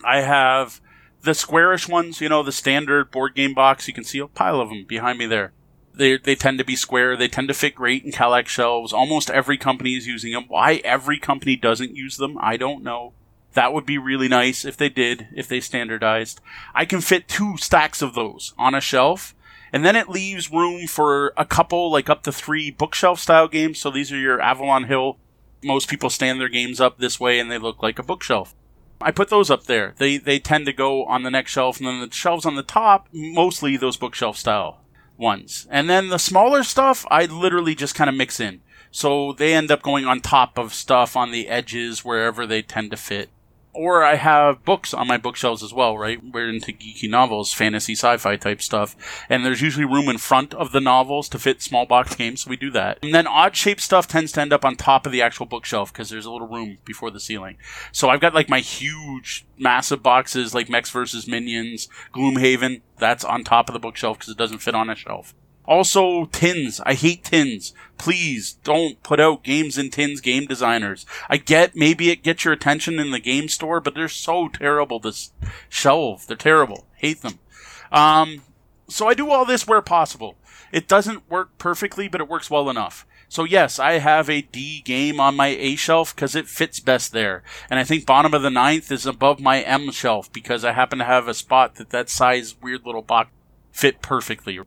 I have the squarish ones. You know, the standard board game box. You can see a pile of them behind me there. They, they tend to be square. They tend to fit great in Kallax shelves. Almost every company is using them. Why every company doesn't use them, I don't know. That would be really nice if they did, if they standardized. I can fit two stacks of those on a shelf, and then it leaves room for a couple, like up to three bookshelf style games. So these are your Avalon Hill. Most people stand their games up this way and they look like a bookshelf. I put those up there. They they tend to go on the next shelf, and then the shelves on the top, mostly those bookshelf style ones. And then the smaller stuff, I literally just kind of mix in. So they end up going on top of stuff on the edges wherever they tend to fit or I have books on my bookshelves as well, right? We're into geeky novels, fantasy, sci-fi type stuff, and there's usually room in front of the novels to fit small box games, so we do that. And then odd shaped stuff tends to end up on top of the actual bookshelf because there's a little room before the ceiling. So I've got like my huge, massive boxes like Mechs vs. Minions, Gloomhaven, that's on top of the bookshelf because it doesn't fit on a shelf. Also, tins. I hate tins. Please don't put out games in tins, game designers. I get maybe it gets your attention in the game store, but they're so terrible to shelve. They're terrible. Hate them. Um, so I do all this where possible. It doesn't work perfectly, but it works well enough. So yes, I have a D game on my A shelf because it fits best there. And I think bottom of the ninth is above my M shelf because I happen to have a spot that that size weird little box fit perfectly.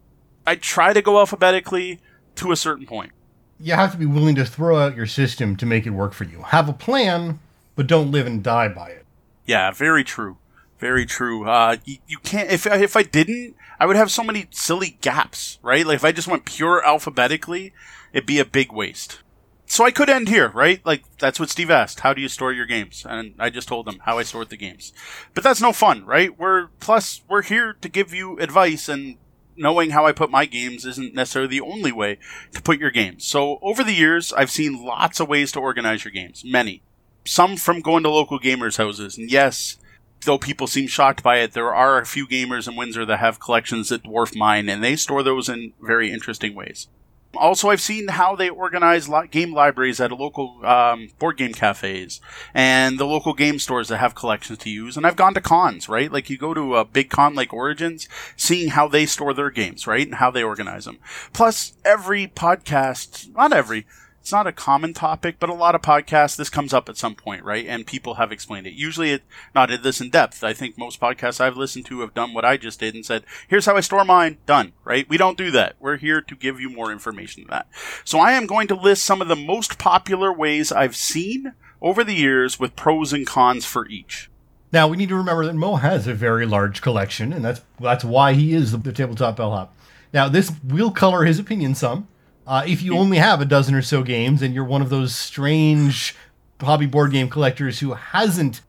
I try to go alphabetically to a certain point. You have to be willing to throw out your system to make it work for you. Have a plan, but don't live and die by it. Yeah, very true. Very true. Uh, you, you can't. If if I didn't, I would have so many silly gaps, right? Like if I just went pure alphabetically, it'd be a big waste. So I could end here, right? Like that's what Steve asked. How do you store your games? And I just told him how I stored the games. But that's no fun, right? We're plus we're here to give you advice and knowing how I put my games isn't necessarily the only way to put your games. So over the years, I've seen lots of ways to organize your games. Many. Some from going to local gamers' houses. And yes, though people seem shocked by it, there are a few gamers in Windsor that have collections that dwarf mine, and they store those in very interesting ways. Also, I've seen how they organize game libraries at local um, board game cafes and the local game stores that have collections to use. And I've gone to cons, right? Like you go to a big con like Origins, seeing how they store their games, right? And how they organize them. Plus, every podcast, not every, it's not a common topic, but a lot of podcasts, this comes up at some point, right? And people have explained it. Usually it, not in this in depth. I think most podcasts I've listened to have done what I just did and said, here's how I store mine, done, right? We don't do that. We're here to give you more information than that. So I am going to list some of the most popular ways I've seen over the years with pros and cons for each. Now we need to remember that Mo has a very large collection, and that's that's why he is the, the tabletop bellhop. Now this will color his opinion some. Uh, if you only have a dozen or so games and you're one of those strange hobby board game collectors who hasn't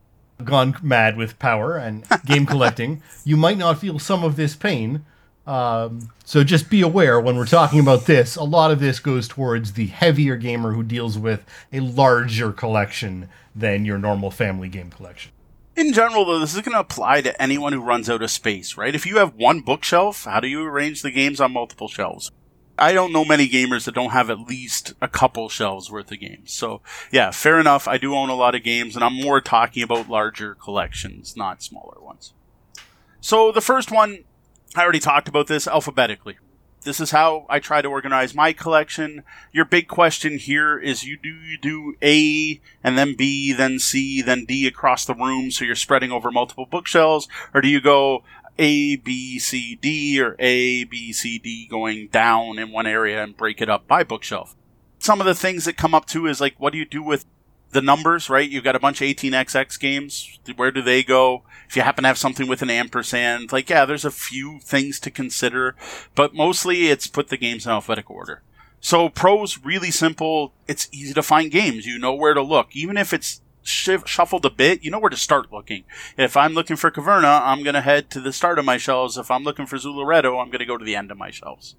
gone mad with power and game collecting, you might not feel some of this pain. Um, so just be aware when we're talking about this, a lot of this goes towards the heavier gamer who deals with a larger collection than your normal family game collection. In general, though, this is going to apply to anyone who runs out of space, right? If you have one bookshelf, how do you arrange the games on multiple shelves? I don't know many gamers that don't have at least a couple shelves worth of games. So, yeah, fair enough. I do own a lot of games, and I'm more talking about larger collections, not smaller ones. So, the first one, I already talked about this alphabetically. This is how I try to organize my collection. Your big question here is you do you do A and then B, then C, then D across the room so you're spreading over multiple bookshelves or do you go a, B, C, D, or A, B, C, D going down in one area and break it up by bookshelf. Some of the things that come up too is like, what do you do with the numbers, right? You've got a bunch of 18xx games. Where do they go? If you happen to have something with an ampersand, like, yeah, there's a few things to consider, but mostly it's put the games in alphabetical order. So pros really simple. It's easy to find games. You know where to look. Even if it's shuffled a bit, you know where to start looking. If I'm looking for Caverna, I'm going to head to the start of my shelves. If I'm looking for Zooloretto, I'm going to go to the end of my shelves.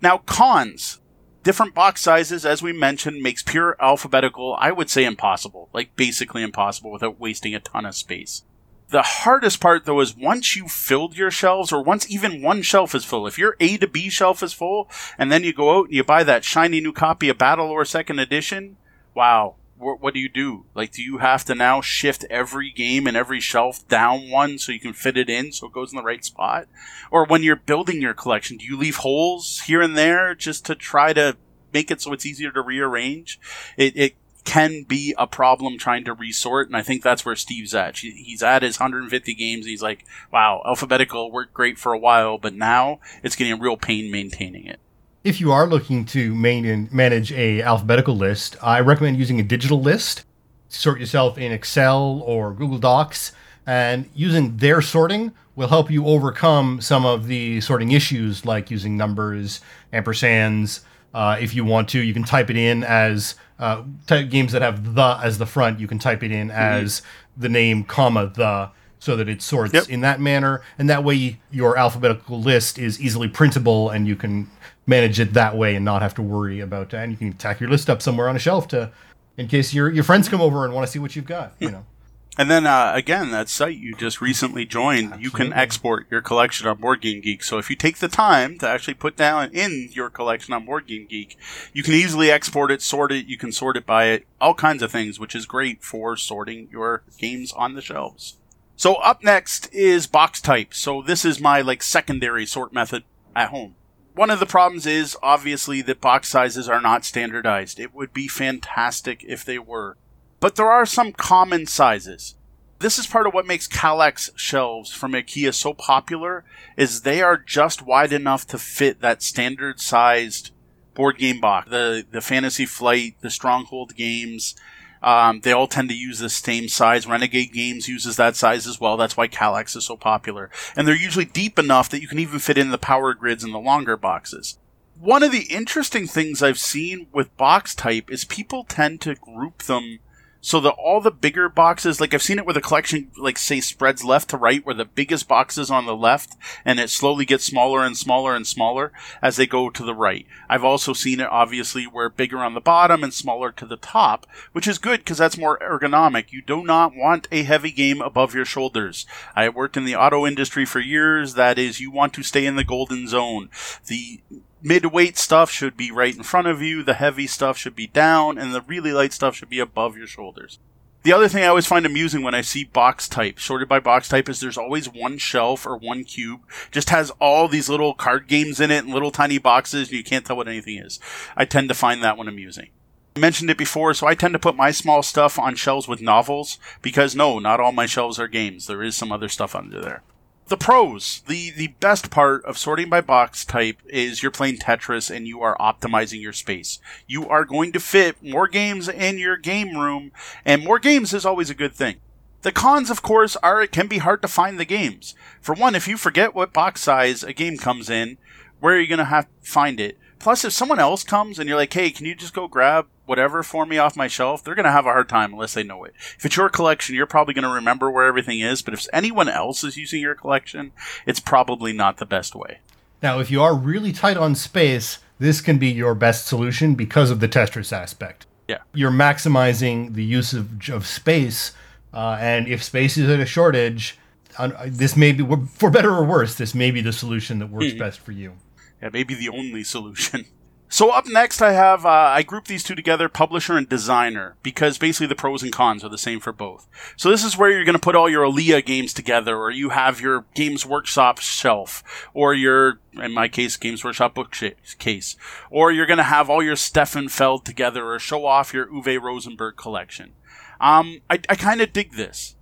Now, cons. Different box sizes, as we mentioned, makes pure alphabetical, I would say impossible. Like, basically impossible without wasting a ton of space. The hardest part, though, is once you filled your shelves, or once even one shelf is full. If your A to B shelf is full, and then you go out and you buy that shiny new copy of Battlelore Second Edition, wow, what, what do you do? Like, do you have to now shift every game and every shelf down one so you can fit it in so it goes in the right spot? Or when you're building your collection, do you leave holes here and there just to try to make it so it's easier to rearrange? It, it can be a problem trying to resort, and I think that's where Steve's at. He's at his 150 games, and he's like, wow, alphabetical worked great for a while, but now it's getting a real pain maintaining it if you are looking to main, manage a alphabetical list, I recommend using a digital list. Sort yourself in Excel or Google Docs, and using their sorting will help you overcome some of the sorting issues, like using numbers, ampersands. Uh, if you want to, you can type it in as uh, games that have the as the front. You can type it in mm-hmm. as the name, comma the so that it sorts yep. in that manner, and that way your alphabetical list is easily printable, and you can manage it that way and not have to worry about that. And you can tack your list up somewhere on a shelf to, in case your your friends come over and want to see what you've got. You know. And then uh, again, that site you just recently joined, Absolutely. you can export your collection on Board Game Geek. So if you take the time to actually put down in your collection on Board Game Geek, you can easily export it, sort it, you can sort it by it, all kinds of things, which is great for sorting your games on the shelves. So up next is box type. So this is my like secondary sort method at home one of the problems is obviously that box sizes are not standardized. It would be fantastic if they were. But there are some common sizes. This is part of what makes Kallax shelves from IKEA so popular is they are just wide enough to fit that standard sized board game box. The the Fantasy Flight, the Stronghold games, um, they all tend to use the same size. Renegade Games uses that size as well. That's why Kallax is so popular. And they're usually deep enough that you can even fit in the power grids and the longer boxes. One of the interesting things I've seen with box type is people tend to group them so that all the bigger boxes, like I've seen it where the collection, like say, spreads left to right, where the biggest box is on the left, and it slowly gets smaller and smaller and smaller as they go to the right. I've also seen it, obviously, where bigger on the bottom and smaller to the top, which is good because that's more ergonomic. You do not want a heavy game above your shoulders. I worked in the auto industry for years. That is, you want to stay in the golden zone. The mid-weight stuff should be right in front of you, the heavy stuff should be down, and the really light stuff should be above your shoulders. The other thing I always find amusing when I see box type, sorted by box type, is there's always one shelf or one cube, just has all these little card games in it and little tiny boxes, and you can't tell what anything is. I tend to find that one amusing. I mentioned it before, so I tend to put my small stuff on shelves with novels because no, not all my shelves are games. There is some other stuff under there. The pros, the, the best part of sorting by box type is you're playing Tetris and you are optimizing your space. You are going to fit more games in your game room, and more games is always a good thing. The cons, of course, are it can be hard to find the games. For one, if you forget what box size a game comes in, where are you going to have to find it? Plus, if someone else comes and you're like, hey, can you just go grab whatever for me off my shelf? They're going to have a hard time unless they know it. If it's your collection, you're probably going to remember where everything is, but if anyone else is using your collection, it's probably not the best way. Now, if you are really tight on space, this can be your best solution because of the Tetris aspect. Yeah. You're maximizing the use of, of space, uh, and if space is at a shortage, uh, this may be, for better or worse, this may be the solution that works mm-hmm. best for you. Maybe the only solution. So up next, I have uh, I group these two together, publisher and designer, because basically the pros and cons are the same for both. So this is where you're going to put all your Alea games together, or you have your Games Workshop shelf, or your in my case Games Workshop bookcase, or you're going to have all your Stefan Feld together, or show off your Uwe Rosenberg collection. Um, I, I kind of dig this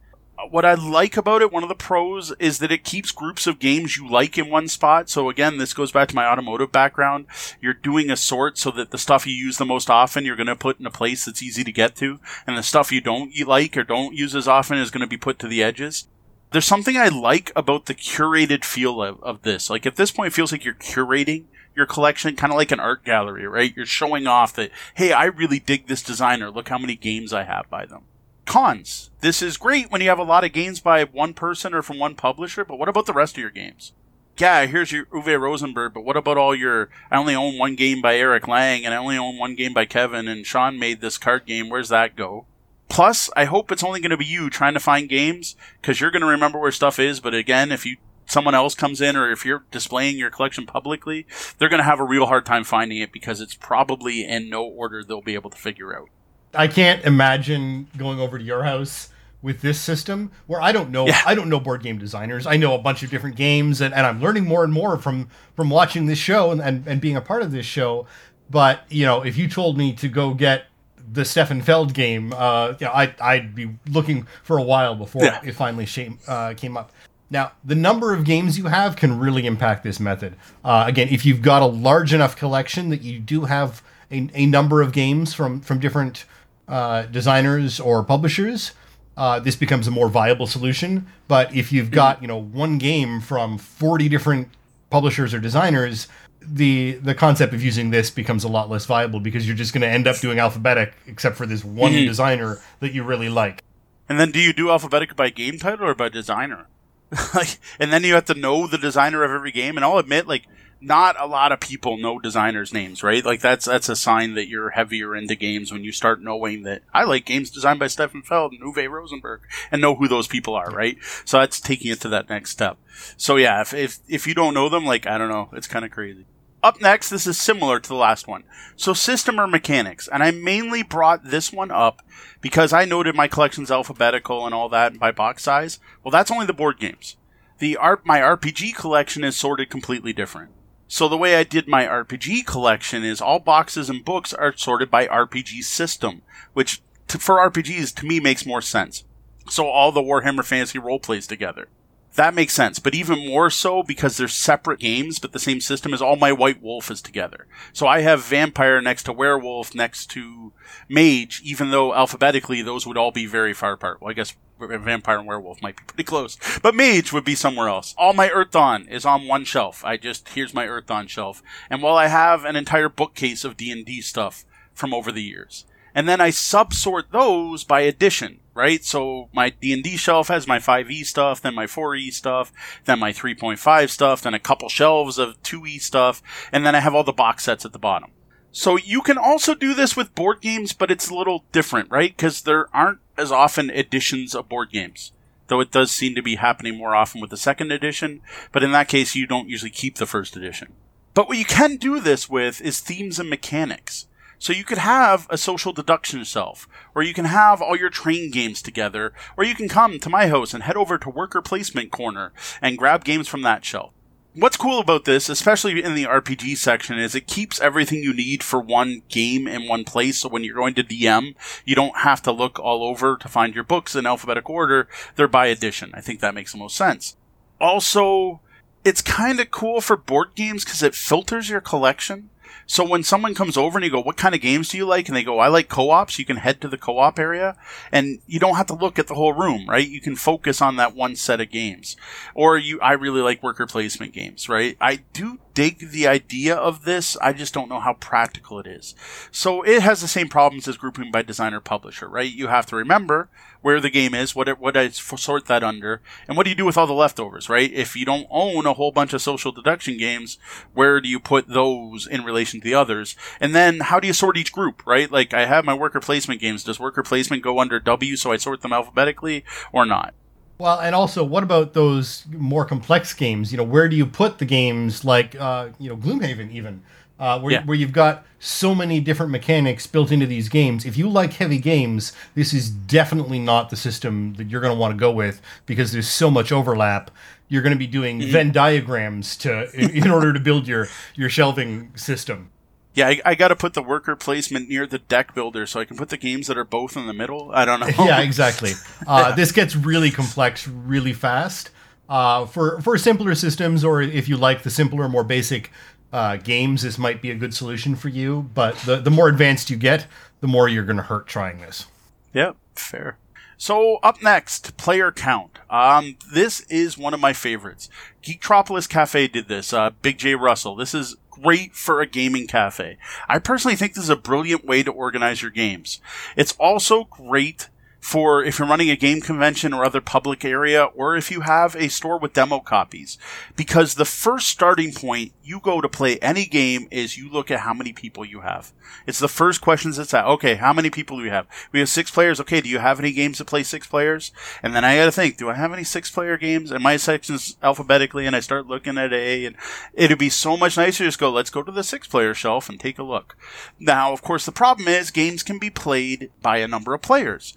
what I like about it, one of the pros, is that it keeps groups of games you like in one spot. So again, this goes back to my automotive background. You're doing a sort so that the stuff you use the most often, you're going to put in a place that's easy to get to, and the stuff you don't like or don't use as often is going to be put to the edges. There's something I like about the curated feel of, of this. Like at this point, it feels like you're curating your collection, kind of like an art gallery, right? You're showing off that, hey, I really dig this designer. Look how many games I have by them. Cons. This is great when you have a lot of games by one person or from one publisher, but what about the rest of your games? Yeah, here's your Uwe Rosenberg, but what about all your? I only own one game by Eric Lang, and I only own one game by Kevin, and Sean made this card game. Where's that go? Plus, I hope it's only going to be you trying to find games because you're going to remember where stuff is. But again, if you someone else comes in or if you're displaying your collection publicly, they're going to have a real hard time finding it because it's probably in no order they'll be able to figure out. I can't imagine going over to your house with this system where I don't know yeah. I don't know board game designers. I know a bunch of different games and, and I'm learning more and more from from watching this show and, and, and being a part of this show. But, you know, if you told me to go get the Stefan Feld game, uh, you know, I, I'd be looking for a while before yeah. it finally shame, uh, came up. Now, the number of games you have can really impact this method. Uh, again, if you've got a large enough collection that you do have a, a number of games from, from different uh, designers or publishers, uh, this becomes a more viable solution. But if you've got you know one game from forty different publishers or designers, the the concept of using this becomes a lot less viable because you're just going to end up doing alphabetic, except for this one mm-hmm. designer that you really like. And then, do you do alphabetic by game title or by designer? like, and then you have to know the designer of every game. And I'll admit, like not a lot of people know designers' names, right? Like that's that's a sign that you're heavier into games when you start knowing that I like games designed by Stefan Feld and Uwe Rosenberg and know who those people are, right? So that's taking it to that next step. So yeah, if if, if you don't know them, like I don't know, it's kind of crazy. Up next, this is similar to the last one. So system or mechanics, and I mainly brought this one up because I noted my collection's alphabetical and all that by box size. Well, that's only the board games. The art, my RPG collection is sorted completely different. So the way I did my RPG collection is all boxes and books are sorted by RPG system, which to, for RPGs to me makes more sense. So all the Warhammer Fantasy role plays together. That makes sense, but even more so because they're separate games, but the same system is all my White Wolf is together. So I have Vampire next to Werewolf next to Mage, even though alphabetically those would all be very far apart. Well, I guess Vampire and Werewolf might be pretty close, but Mage would be somewhere else. All my Earthdawn is on one shelf. I just, here's my Earthdawn shelf. And while I have an entire bookcase of D&D stuff from over the years, and then I subsort those by edition right? So my D&D shelf has my 5e stuff, then my 4e stuff, then my 3.5 stuff, then a couple shelves of 2e stuff, and then I have all the box sets at the bottom. So you can also do this with board games, but it's a little different, right? Because there aren't as often editions of board games. Though it does seem to be happening more often with the second edition, but in that case you don't usually keep the first edition. But what you can do this with is themes and mechanics. So you could have a social deduction shelf, or you can have all your train games together, or you can come to my house and head over to worker placement corner and grab games from that shelf. What's cool about this, especially in the RPG section, is it keeps everything you need for one game in one place. So when you're going to DM, you don't have to look all over to find your books in alphabetical order. They're by edition. I think that makes the most sense. Also, it's kind of cool for board games because it filters your collection. So when someone comes over and you go, what kind of games do you like? And they go, I like co-ops. You can head to the co-op area and you don't have to look at the whole room, right? You can focus on that one set of games. Or you, I really like worker placement games, right? I do dig the idea of this. I just don't know how practical it is. So it has the same problems as grouping by designer publisher, right? You have to remember where the game is, what it, what I sort that under, and what do you do with all the leftovers, right? If you don't own a whole bunch of social deduction games, where do you put those in relation to the others? And then how do you sort each group, right? Like I have my worker placement games. Does worker placement go under W so I sort them alphabetically or not? Well, and also, what about those more complex games? You know, where do you put the games like, uh, you know, Gloomhaven, even? uh, where, yeah. where you've got so many different mechanics built into these games. If you like heavy games, this is definitely not the system that you're going to want to go with because there's so much overlap. You're going to be doing mm-hmm. Venn diagrams to in order to build your your shelving system. Yeah, I, I got to put the worker placement near the deck builder so I can put the games that are both in the middle. I don't know. yeah, exactly. Uh, this gets really complex really fast. Uh, for for simpler systems, or if you like the simpler, more basic uh, games, this might be a good solution for you. But the, the more advanced you get, the more you're going to hurt trying this. Yep, fair. So up next, player count. Um, this is one of my favorites. Geektropolis Cafe did this. Uh, Big J Russell. This is great for a gaming cafe. I personally think this is a brilliant way to organize your games. It's also great for if you're running a game convention or other public area, or if you have a store with demo copies. Because the first starting point you go to play any game is you look at how many people you have. It's the first questions it's at. Okay, how many people do we have? We have six players. Okay, do you have any games to play six players? And then I gotta think, do I have any six player games? And my section's alphabetically, and I start looking at A, and it'd be so much nicer to just go, let's go to the six player shelf and take a look. Now, of course, the problem is games can be played by a number of players.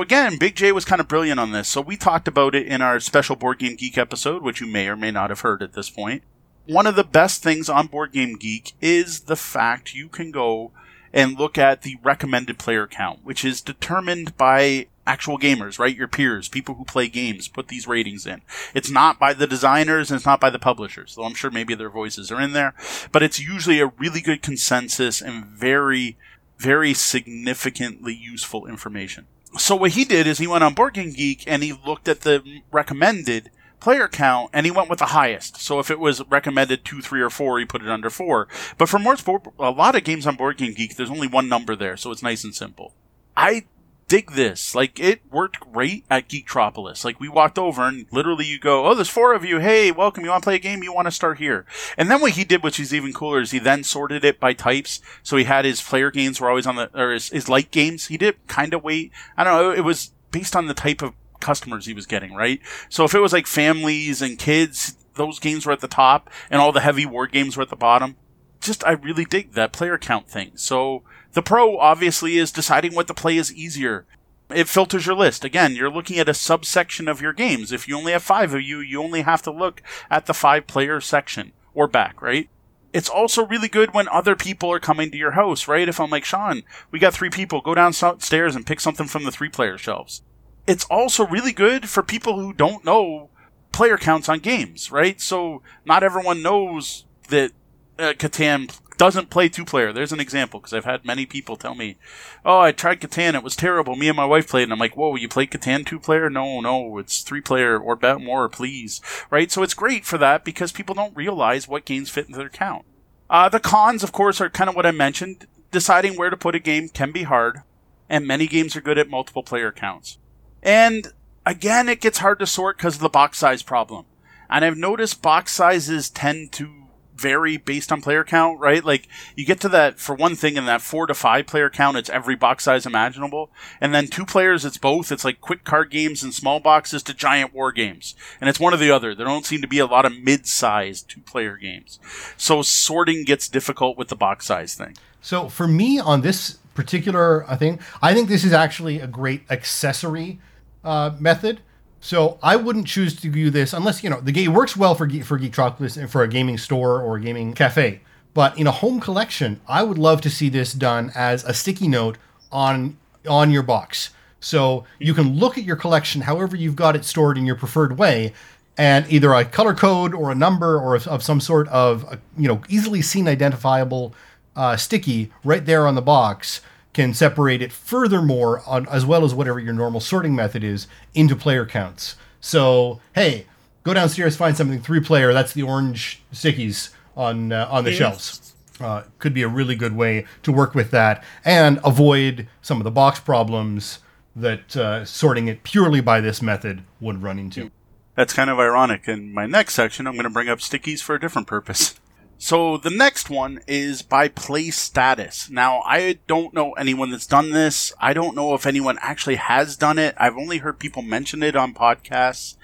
Again, Big J was kind of brilliant on this. So we talked about it in our special Board Game Geek episode, which you may or may not have heard at this point. One of the best things on Board Game Geek is the fact you can go and look at the recommended player count, which is determined by actual gamers, right? Your peers, people who play games, put these ratings in. It's not by the designers and it's not by the publishers, though I'm sure maybe their voices are in there, but it's usually a really good consensus and very, very significantly useful information so what he did is he went on Board Geek and he looked at the recommended player count and he went with the highest. So if it was recommended two, three, or four, he put it under four. But for most a lot of games on Board Geek, there's only one number there, so it's nice and simple. I dig this. Like it worked great at Geektropolis. Like we walked over and literally you go, oh, there's four of you. Hey, welcome. You want to play a game? You want to start here? And then what he did, which is even cooler, is he then sorted it by types. So he had his player games were always on the, or his, his light games. He did kind of wait. I don't know. It was based on the type of customers he was getting, right? So if it was like families and kids, those games were at the top and all the heavy war games were at the bottom. Just, I really dig that player count thing. So, the pro obviously is deciding what to play is easier. It filters your list. Again, you're looking at a subsection of your games. If you only have five of you, you only have to look at the five player section or back, right? It's also really good when other people are coming to your house, right? If I'm like, Sean, we got three people, go downstairs and pick something from the three player shelves. It's also really good for people who don't know player counts on games, right? So not everyone knows that uh, Catan doesn't play two player. There's an example because I've had many people tell me, "Oh, I tried Catan, it was terrible." Me and my wife played, and I'm like, "Whoa, you play Catan two player? No, no, it's three player or bet more, please." Right? So it's great for that because people don't realize what games fit into their count. Uh, the cons, of course, are kind of what I mentioned. Deciding where to put a game can be hard, and many games are good at multiple player counts. And again, it gets hard to sort because of the box size problem. And I've noticed box sizes tend to vary based on player count, right? Like you get to that for one thing in that four to five player count, it's every box size imaginable. And then two players, it's both. It's like quick card games and small boxes to giant war games. And it's one or the other. There don't seem to be a lot of mid-sized two player games. So sorting gets difficult with the box size thing. So for me on this particular thing, I think this is actually a great accessory uh, method So I wouldn't choose to do this unless you know the game works well for for Geektropolis and for a gaming store or a gaming cafe. But in a home collection, I would love to see this done as a sticky note on on your box. So you can look at your collection however you've got it stored in your preferred way, and either a color code or a number or of, some sort of uh, you know easily seen identifiable uh, sticky right there on the box can separate it furthermore on as well as whatever your normal sorting method is into player counts. So hey, go downstairs, find something three player. That's the orange stickies on uh, on the yes. shelves. Uh, could be a really good way to work with that and avoid some of the box problems that uh, sorting it purely by this method would run into. That's kind of ironic. In my next section, I'm going to bring up stickies for a different purpose. So the next one is by play status. Now, I don't know anyone that's done this. I don't know if anyone actually has done it. I've only heard people mention it on podcasts.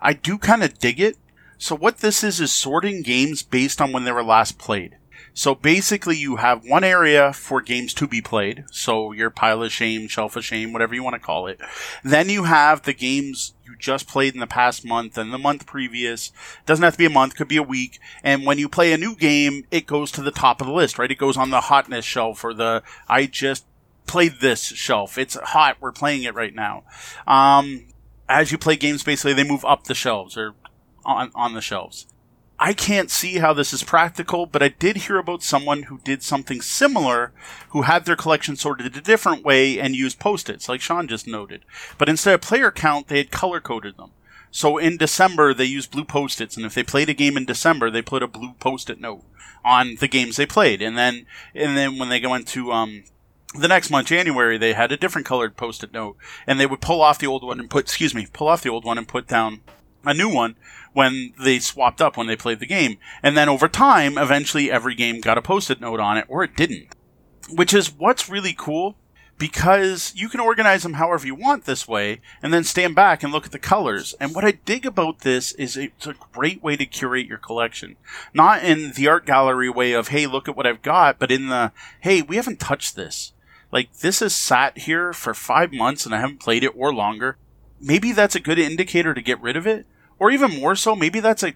I do kind of dig it. So what this is is sorting games based on when they were last played. So basically, you have one area for games to be played. So your pile of shame, shelf of shame, whatever you want to call it. Then you have the games you just played in the past month and the month previous. Doesn't have to be a month, could be a week. And when you play a new game, it goes to the top of the list, right? It goes on the hotness shelf or the I just played this shelf. It's hot. We're playing it right now. Um, as you play games, basically they move up the shelves or on on the shelves. I can't see how this is practical, but I did hear about someone who did something similar, who had their collection sorted a different way and used post-its, like Sean just noted. But instead of player count, they had color coded them. So in December, they used blue post-its, and if they played a game in December, they put a blue post-it note on the games they played. And then, and then when they go into, um, the next month, January, they had a different colored post-it note, and they would pull off the old one and put, excuse me, pull off the old one and put down a new one when they swapped up when they played the game. And then over time, eventually every game got a post-it note on it, or it didn't. Which is what's really cool because you can organize them however you want this way and then stand back and look at the colors. And what I dig about this is it's a great way to curate your collection. Not in the art gallery way of, hey, look at what I've got, but in the, hey, we haven't touched this. Like, this has sat here for five months and I haven't played it or longer. Maybe that's a good indicator to get rid of it or even more so, maybe that's a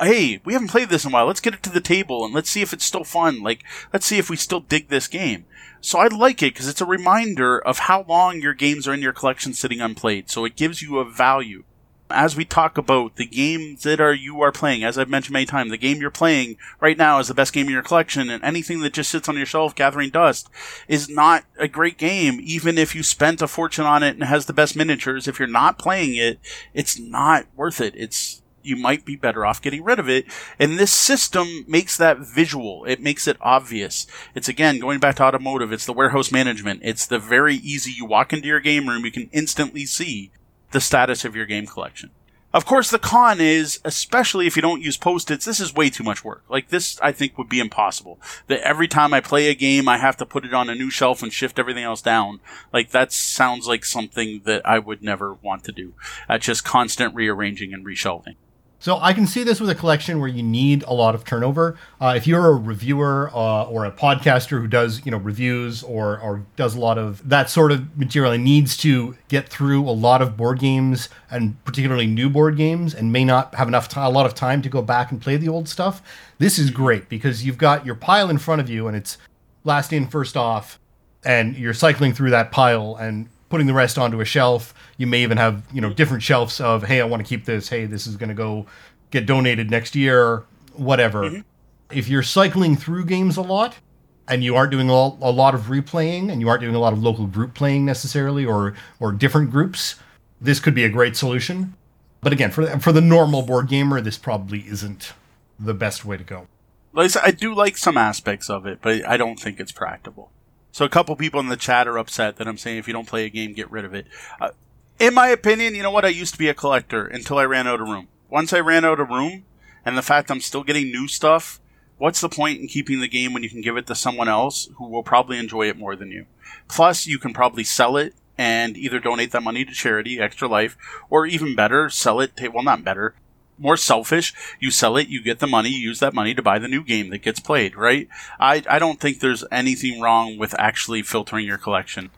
hey, we haven't played this in a while. Let's get it to the table and let's see if it's still fun. Like, let's see if we still dig this game. So I like it because it's a reminder of how long your games are in your collection sitting unplayed. So it gives you a value as we talk about the games that are you are playing, as I've mentioned many times, the game you're playing right now is the best game in your collection, and anything that just sits on your shelf gathering dust is not a great game, even if you spent a fortune on it and has the best miniatures. If you're not playing it, it's not worth it. It's you might be better off getting rid of it. And this system makes that visual. It makes it obvious. It's again going back to automotive. It's the warehouse management. It's the very easy. You walk into your game room, you can instantly see the status of your game collection. Of course, the con is, especially if you don't use post-its, this is way too much work. Like this, I think would be impossible. That every time I play a game, I have to put it on a new shelf and shift everything else down. Like that sounds like something that I would never want to do. That's just constant rearranging and reshelving. So I can see this with a collection where you need a lot of turnover. Uh, if you're a reviewer uh, or a podcaster who does, you know, reviews or or does a lot of that sort of material and needs to get through a lot of board games and particularly new board games and may not have enough time, a lot of time to go back and play the old stuff, this is great because you've got your pile in front of you and it's last in first off, and you're cycling through that pile and putting the rest onto a shelf. You may even have you know different shelves of hey, I want to keep this. Hey, this is going to go get donated next year. Whatever. Mm-hmm. If you're cycling through games a lot and you aren't doing a lot of replaying and you aren't doing a lot of local group playing necessarily or or different groups, this could be a great solution. But again, for for the normal board gamer, this probably isn't the best way to go. I do like some aspects of it, but I don't think it's practical. So a couple people in the chat are upset that I'm saying if you don't play a game, get rid of it. Uh, in my opinion, you know what? I used to be a collector until I ran out of room. Once I ran out of room, and the fact I'm still getting new stuff, what's the point in keeping the game when you can give it to someone else who will probably enjoy it more than you? Plus, you can probably sell it and either donate that money to charity, Extra Life, or even better, sell it. To, well, not better more selfish. You sell it, you get the money, you use that money to buy the new game that gets played, right? I, I don't think there's anything wrong with actually filtering your collection.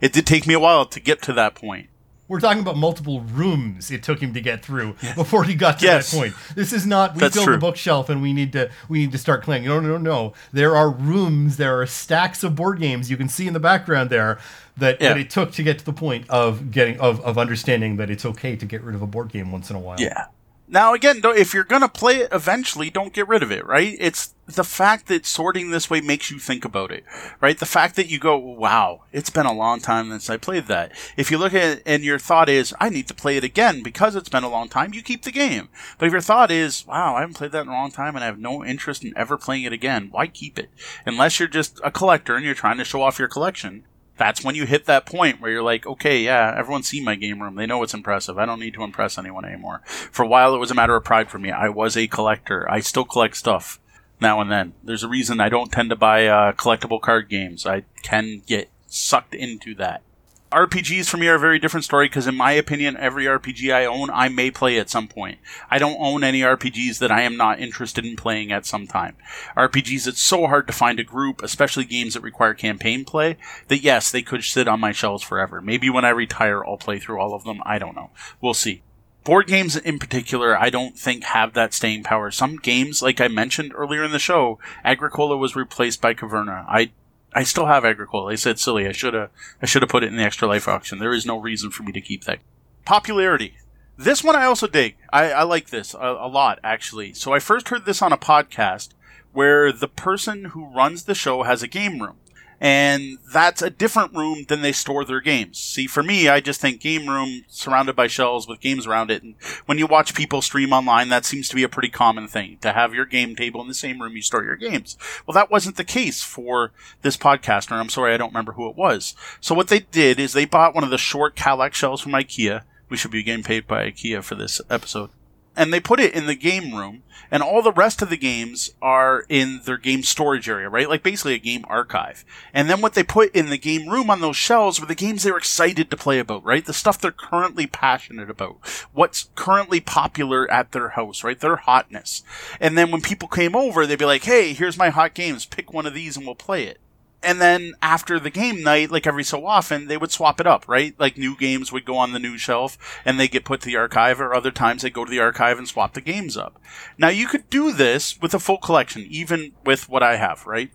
It did take me a while to get to that point. We're talking about multiple rooms it took him to get through before he got to Yes. that point. This is not we That's filled true. the bookshelf and we need to we need to start cleaning. No, no, no, no. There are rooms, there are stacks of board games you can see in the background there that, Yeah. that it took to get to the point of getting of, of understanding that it's okay to get rid of a board game once in a while. Yeah. Now again, if you're gonna play it eventually, don't get rid of it, right? It's the fact that sorting this way makes you think about it, right? The fact that you go, wow, it's been a long time since I played that. If you look at it and your thought is, I need to play it again because it's been a long time, you keep the game. But if your thought is, wow, I haven't played that in a long time and I have no interest in ever playing it again, why keep it? Unless you're just a collector and you're trying to show off your collection that's when you hit that point where you're like, okay, yeah, everyone's seen my game room. They know it's impressive. I don't need to impress anyone anymore. For a while, it was a matter of pride for me. I was a collector. I still collect stuff now and then. There's a reason I don't tend to buy uh, collectible card games. I can get sucked into that. RPGs for me are a very different story because, in my opinion, every RPG I own, I may play at some point. I don't own any RPGs that I am not interested in playing at some time. RPGs, it's so hard to find a group, especially games that require campaign play, that yes, they could sit on my shelves forever. Maybe when I retire, I'll play through all of them. I don't know. We'll see. Board games in particular, I don't think have that staying power. Some games, like I mentioned earlier in the show, Agricola was replaced by Caverna. I I still have Agricola. I said silly. I should have I should have put it in the extra life auction. There is no reason for me to keep that. Popularity. This one I also dig. I, I like this a, a lot actually. So I first heard this on a podcast where the person who runs the show has a game room. And that's a different room than they store their games. See, for me, I just think game room surrounded by shelves with games around it. And when you watch people stream online, that seems to be a pretty common thing to have your game table in the same room you store your games. Well, that wasn't the case for this podcaster. I'm sorry, I don't remember who it was. So what they did is they bought one of the short Kallax shelves from IKEA. We should be getting paid by IKEA for this episode. And they put it in the game room, and all the rest of the games are in their game storage area, right? Like basically a game archive. And then what they put in the game room on those shelves were the games they were excited to play about, right? The stuff they're currently passionate about. What's currently popular at their house, right? Their hotness. And then when people came over, they'd be like, hey, here's my hot games. Pick one of these and we'll play it. And then after the game night, like every so often, they would swap it up, right? Like new games would go on the new shelf and they get put to the archive, or other times they go to the archive and swap the games up. Now you could do this with a full collection, even with what I have, right?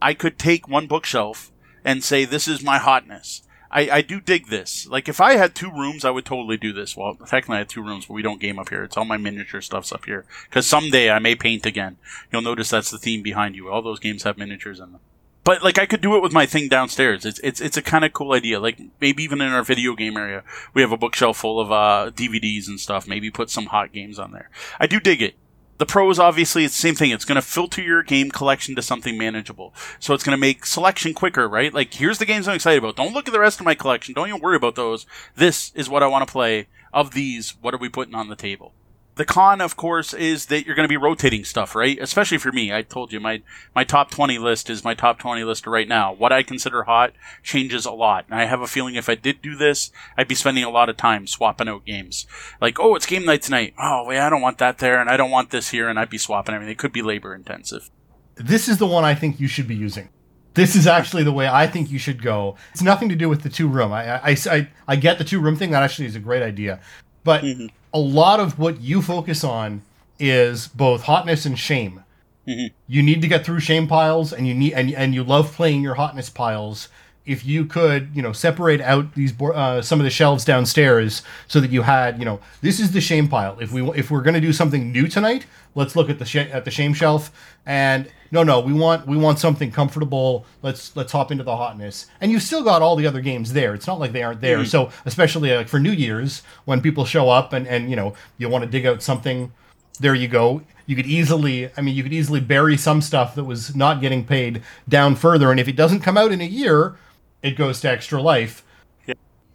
I could take one bookshelf and say, this is my hotness. I, I do dig this. Like, if I had two rooms, I would totally do this. Well, technically, I have two rooms, but we don't game up here. It's all my miniature stuff's up here. Because someday I may paint again. You'll notice that's the theme behind you. All those games have miniatures in them. But like I could do it with my thing downstairs. It's it's it's a kind of cool idea. Like maybe even in our video game area, we have a bookshelf full of uh, DVDs and stuff. Maybe put some hot games on there. I do dig it. The pros, obviously, it's the same thing. It's going to filter your game collection to something manageable. So it's going to make selection quicker, right? Like, here's the games I'm excited about. Don't look at the rest of my collection. Don't even worry about those. This is what I want to play. Of these, what are we putting on the table? The con, of course, is that you're going to be rotating stuff, right? Especially for me. I told you my my top 20 list is my top 20 list right now. What I consider hot changes a lot. And I have a feeling if I did do this, I'd be spending a lot of time swapping out games. Like, oh, it's game night tonight. Oh, wait, I don't want that there and I don't want this here and I'd be swapping I mean, It could be labor intensive. This is the one I think you should be using. This is actually the way I think you should go. It's nothing to do with the two room. I I, I, I get the two room thing. That actually is a great idea. But Mhm. A lot of what you focus on is both hotness and shame. Mhm. You need to get through shame piles, and you need and and you love playing your hotness piles. If you could, you know, separate out these uh, some of the shelves downstairs so that you had, you know, this is the shame pile. If we if we're gonna do something new tonight, let's look at the sh- at the shame shelf. And no, no, we want we want something comfortable. Let's let's hop into the hotness. And you've still got all the other games there. It's not like they aren't there. Mm. So especially like for New Year's when people show up and and you know you want to dig out something there you go. You could easily, I mean, you could easily bury some stuff that was not getting paid down further. And if it doesn't come out in a year, it goes to Extra Life.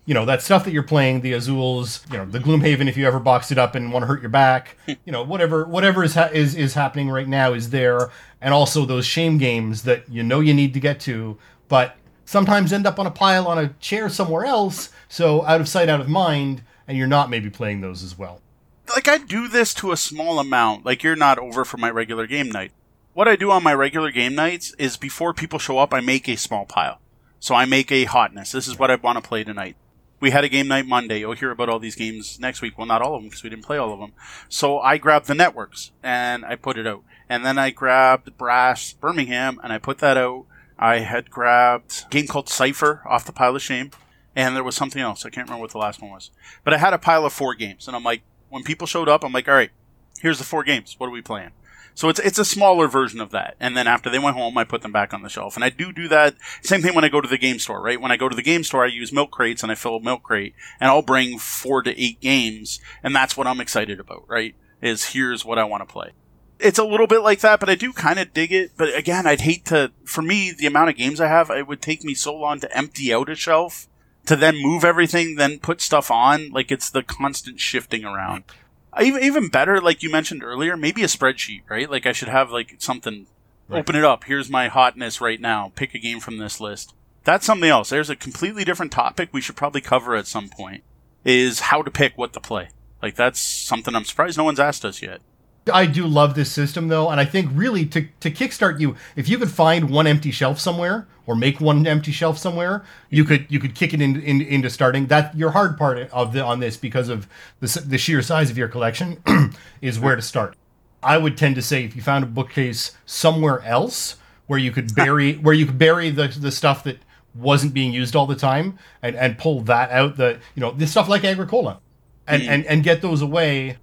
You know, that stuff that you're playing, the Azules, you know, the Gloomhaven, if you ever boxed it up and want to hurt your back, you know, whatever, whatever is, ha- is, is happening right now is there. And also those shame games that you know you need to get to, but sometimes end up on a pile on a chair somewhere else. So out of sight, out of mind, and you're not maybe playing those as well. like I do this to a small amount. Like you're not over for my regular game night. What I do on my regular game nights is before people show up, I make a small pile. So I make a hotness. This is what I want to play tonight. We had a game night Monday. You'll hear about all these games next week. Well, not all of them because we didn't play all of them. So I grabbed the networks and I put it out. And then I grabbed Brass Birmingham and I put that out. I had grabbed a game called Cipher off the pile of shame. And there was something else. I can't remember what the last one was. But I had a pile of four games. And I'm like, when people showed up, I'm like, all right, here's the four games. What are we playing? So it's it's a smaller version of that. And then after they went home, I put them back on the shelf. And I do do that. Same thing when I go to the game store, right? When I go to the game store, I use milk crates and I fill a milk crate, and I'll bring four to eight games, and that's what I'm excited about, right? Is here's what I want to play. It's a little bit like that, but I do kind of dig it. But again, I'd hate to. For me, the amount of games I have, it would take me so long to empty out a shelf to then move everything, then put stuff on. Like it's the constant shifting around even even better, like you mentioned earlier, maybe a spreadsheet, right? Like I should have like something. Right. Open it up. Here's my hotness right now. Pick a game from this list. That's something else. There's a completely different topic we should probably cover at some point. Is how to pick what to play. Like that's something I'm surprised no one's asked us yet. I do love this system though, and I think really to to kickstart you, if you could find one empty shelf somewhere or make one empty shelf somewhere, you could you could kick it in, in, into starting. That your hard part of the on this because of the the sheer size of your collection is where to start. I would tend to say if you found a bookcase somewhere else where you could bury where you could bury the the stuff that wasn't being used all the time and and pull that out the you know this stuff like Agricola and mm. and and get those away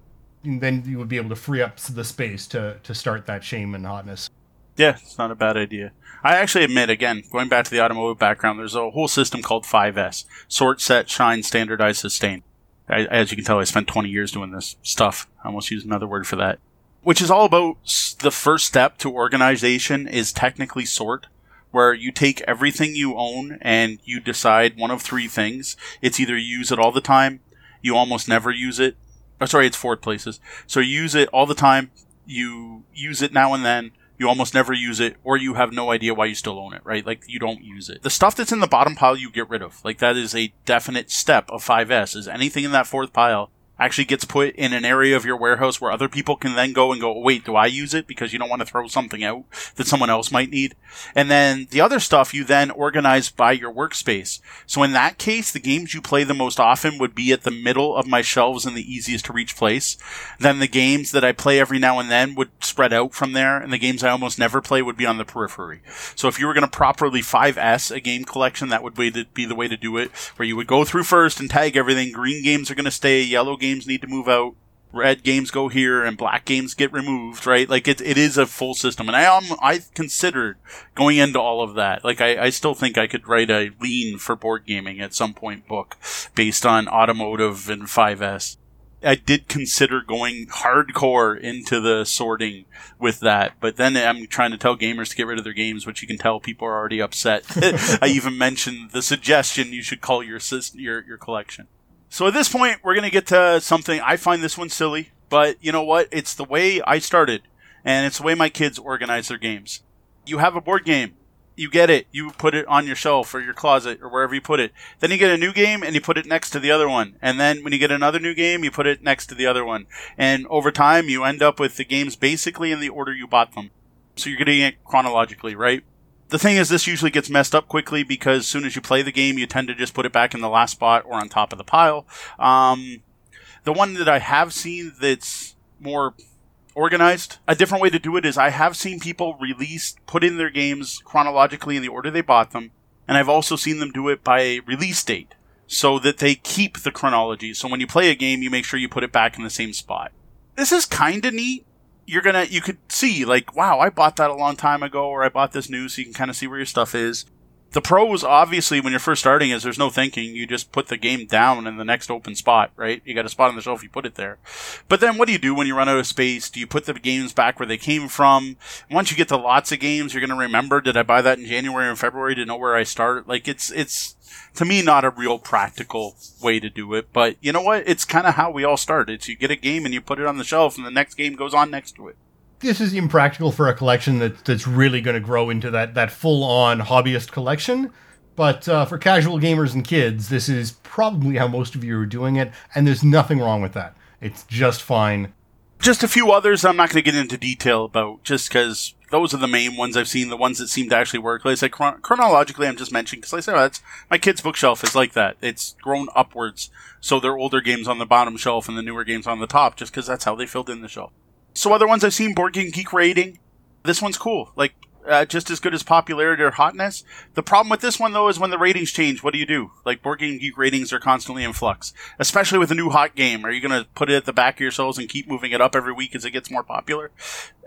then you would be able to free up the space to to start that shame and hotness. Yeah, it's not a bad idea. I actually admit, again, going back to the automotive background, there's a whole system called 5S sort, set, shine, standardize, sustain. I, as you can tell, I spent 20 years doing this stuff. I almost used another word for that. Which is all about the first step to organization is technically sort, where you take everything you own and you decide one of three things. It's either you use it all the time, you almost never use it, Oh, sorry, it's Ford places. So you use it all the time. You use it now and then. You almost never use it, or you have no idea why you still own it, right? Like you don't use it. The stuff that's in the bottom pile, you get rid of. Like that is a definite step of 5S. Is anything in that fourth pile actually gets put in an area of your warehouse where other people can then go and go, wait, do I use it? Because you don't want to throw something out that someone else might need. And then the other stuff you then organize by your workspace. So in that case, the games you play the most often would be at the middle of my shelves in the easiest to reach place. Then the games that I play every now and then would spread out from there, and the games I almost never play would be on the periphery. So if you were going to properly 5S a game collection, that would be the way to do it, where you would go through first and tag everything. Green games are going to stay, yellow games need to move out, red games go here, and black games get removed, right? Like it, it is a full system. And I am, I considered going into all of that. Like I, I still think I could write a lean for board gaming at some point book based on automotive and 5S. I did consider going hardcore into the sorting with that, but then I'm trying to tell gamers to get rid of their games, which you can tell people are already upset. I even mentioned the suggestion you should call your your your collection. So at this point, we're going to get to something. I find this one silly, but you know what? It's the way I started, and it's the way my kids organize their games. You have a board game. You get it. You put it on your shelf or your closet or wherever you put it. Then you get a new game and you put it next to the other one. And then when you get another new game, you put it next to the other one. And over time, you end up with the games basically in the order you bought them. So you're getting it chronologically, right? The thing is, this usually gets messed up quickly because as soon as you play the game, you tend to just put it back in the last spot or on top of the pile. Um, the one that I have seen that's more organized, a different way to do it is I have seen people release, put in their games chronologically in the order they bought them, and I've also seen them do it by release date so that they keep the chronology. So when you play a game, you make sure you put it back in the same spot. This is kind of neat you're gonna you could see like wow i bought that a long time ago or i bought this new so you can kind of see where your stuff is the pros obviously when you're first starting is there's no thinking you just put the game down in the next open spot right you got a spot on the shelf you put it there but then what do you do when you run out of space do you put the games back where they came from once you get to lots of games you're going to remember did i buy that in january and february to know where i start like it's it's to me not a real practical way to do it. But you know what? It's kind of how we all start. It's you get a game and you put it on the shelf, and the next game goes on next to it. This is impractical for a collection that, that's really going to grow into that that full on hobbyist collection. But uh, for casual gamers and kids, this is probably how most of you are doing it, and there's nothing wrong with that. It's just fine. Just a few others I'm not going to get into detail about, just because those are the main ones I've seen, the ones that seem to actually work. Like I said, chron- chronologically, I'm just mentioning because like I said, that's my kid's bookshelf is like that. It's grown upwards, so there are older games on the bottom shelf and the newer games on the top, just because that's how they filled in the shelf. So other ones I've seen, Board Game Geek rating. This one's cool. Like uh, just as good as popularity or hotness. The problem with this one though is when the ratings change, what do you do? Like Board Game Geek ratings are constantly in flux, especially with a new hot game. Are you going to put it at the back of your souls and keep moving it up every week as it gets more popular?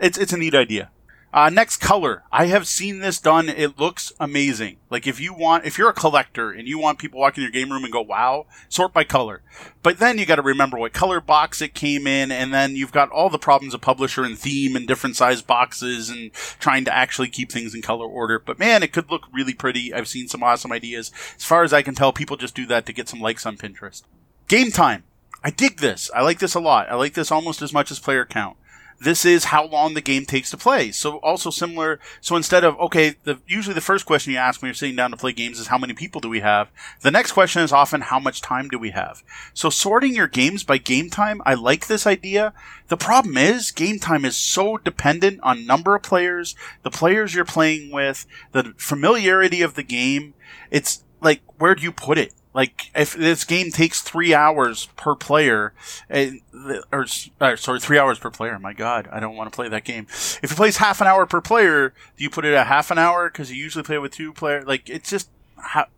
It's it's a neat idea. Uh, next color. I have seen this done. It looks amazing. Like if you want, if you're a collector and you want people walking in your game room and go, wow, sort by color. But then you got to remember what color box it came in. And then you've got all the problems of publisher and theme and different size boxes and trying to actually keep things in color order. But man, it could look really pretty. I've seen some awesome ideas. As far as I can tell, people just do that to get some likes on Pinterest. Game time. I dig this. I like this a lot. I like this almost as much as player count this is how long the game takes to play. So also similar. So instead of okay, the usually the first question you ask when you're sitting down to play games is how many people do we have. The next question is often how much time do we have. So sorting your games by game time, I like this idea. The problem is game time is so dependent on number of players, the players you're playing with, the familiarity of the game. It's like where do you put it? Like if this game takes three hours per player, or, or uh, sorry, three hours per player. My God, I don't want to play that game. If it plays half an hour per player, do you put it at half an hour? Because you usually play with two player. Like it's just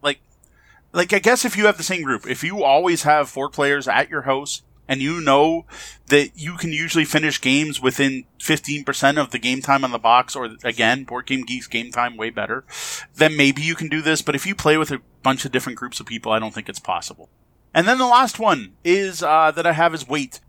like like I guess if you have the same group, if you always have four players at your house and you know that you can usually finish games within 15% of the game time on the box, or again, Board Game Geek's game time way better, then maybe you can do this. But if you play with a bunch of different groups of people, I don't think it's possible. And then the last one is uh, that I have is weight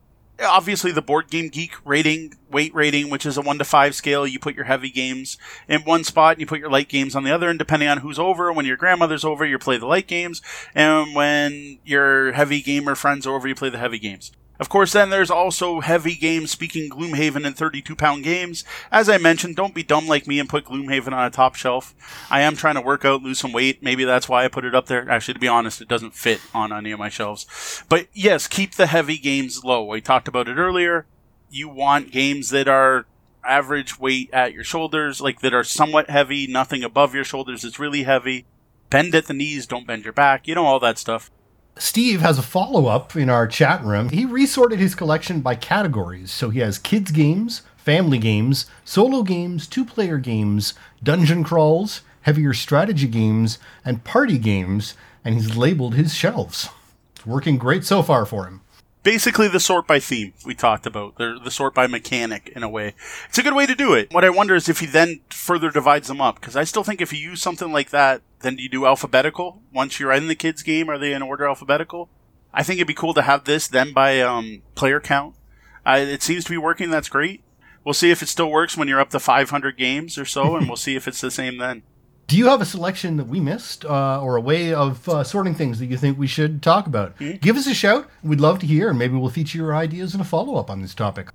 obviously the board game geek rating weight rating which is a 1 to 5 scale you put your heavy games in one spot and you put your light games on the other and depending on who's over when your grandmother's over you play the light games and when your heavy gamer friends are over you play the heavy games of course, then there's also heavy games speaking Gloomhaven and 32 pound games. As I mentioned, don't be dumb like me and put Gloomhaven on a top shelf. I am trying to work out, lose some weight. Maybe that's why I put it up there. Actually, to be honest, it doesn't fit on any of my shelves. But yes, keep the heavy games low. We talked about it earlier. You want games that are average weight at your shoulders, like that are somewhat heavy, nothing above your shoulders is really heavy. Bend at the knees, don't bend your back, you know, all that stuff. Steve has a follow up in our chat room. He resorted his collection by categories. So he has kids' games, family games, solo games, two player games, dungeon crawls, heavier strategy games, and party games, and he's labeled his shelves. It's working great so far for him basically the sort by theme we talked about. They're the sort by mechanic in a way. It's a good way to do it. What I wonder is if he then further divides them up because I still think if you use something like that, then do you do alphabetical once you're in the kids game? Are they in order alphabetical? I think it'd be cool to have this then by um, player count. Uh, it seems to be working. That's great. We'll see if it still works when you're up to 500 games or so, and we'll see if it's the same then. Do you have a selection that we missed uh, or a way of uh, sorting things that you think we should talk about? Mm-hmm. Give us a shout. We'd love to hear, and maybe we'll feature your ideas in a follow up on this topic.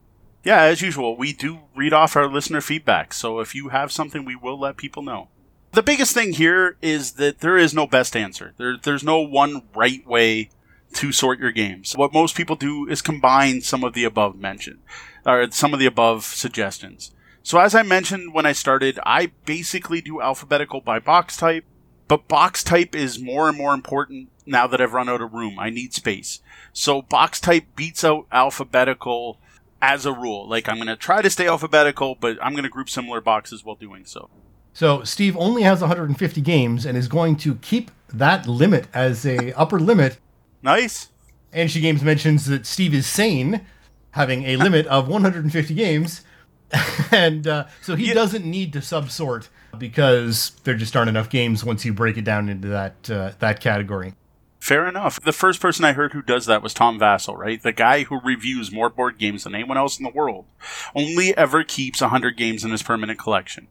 Yeah, as usual, we do read off our listener feedback. So if you have something, we will let people know. The biggest thing here is that there is no best answer. There, there's no one right way to sort your games. What most people do is combine some of the above mentioned, or some of the above suggestions. So as I mentioned when I started, I basically do alphabetical by box type, but box type is more and more important now that I've run out of room. I need space. So box type beats out alphabetical as a rule. Like I'm going to try to stay alphabetical, but I'm going to group similar boxes while doing so. So Steve only has 150 games and is going to keep that limit as a upper limit. Nice. Anshi Games mentions that Steve is sane, having a limit of 150 games. and uh, so he yeah. doesn't need to subsort because there just aren't enough games once you break it down into that uh, that category. Fair enough. The first person I heard who does that was Tom Vasel, right? The guy who reviews more board games than anyone else in the world. Only ever keeps 100 games in his permanent collection.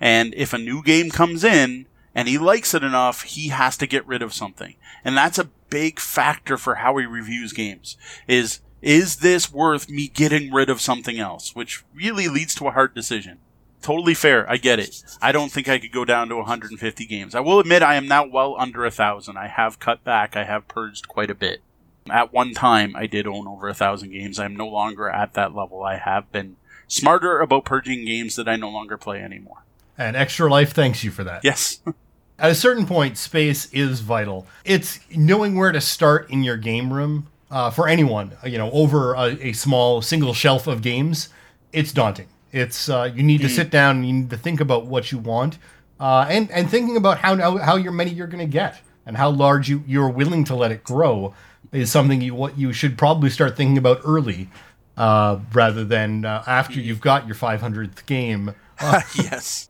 And if a new game comes in and he likes it enough, he has to get rid of something. And that's a big factor for how he reviews games is is this worth me getting rid of something else? Which really leads to a hard decision. Totally fair. I get it. I don't think I could go down to 150 games. I will admit I am now well under a thousand. I have cut back. I have purged quite a bit. At one time, I did own over a thousand games. I am no longer at that level. I have been smarter about purging games that I no longer play anymore. And Extra Life thanks you for that. Yes. At a certain point, space is vital. It's knowing where to start in your game room uh, for anyone. You know, over a, a, small single shelf of games, it's daunting. It's uh, you need to mm. sit down and you need to think about what you want, uh, and and thinking about how how your many you're going to get and how large you you're willing to let it grow is something you what you should probably start thinking about early, uh, rather than uh, after you've got your 500th game. yes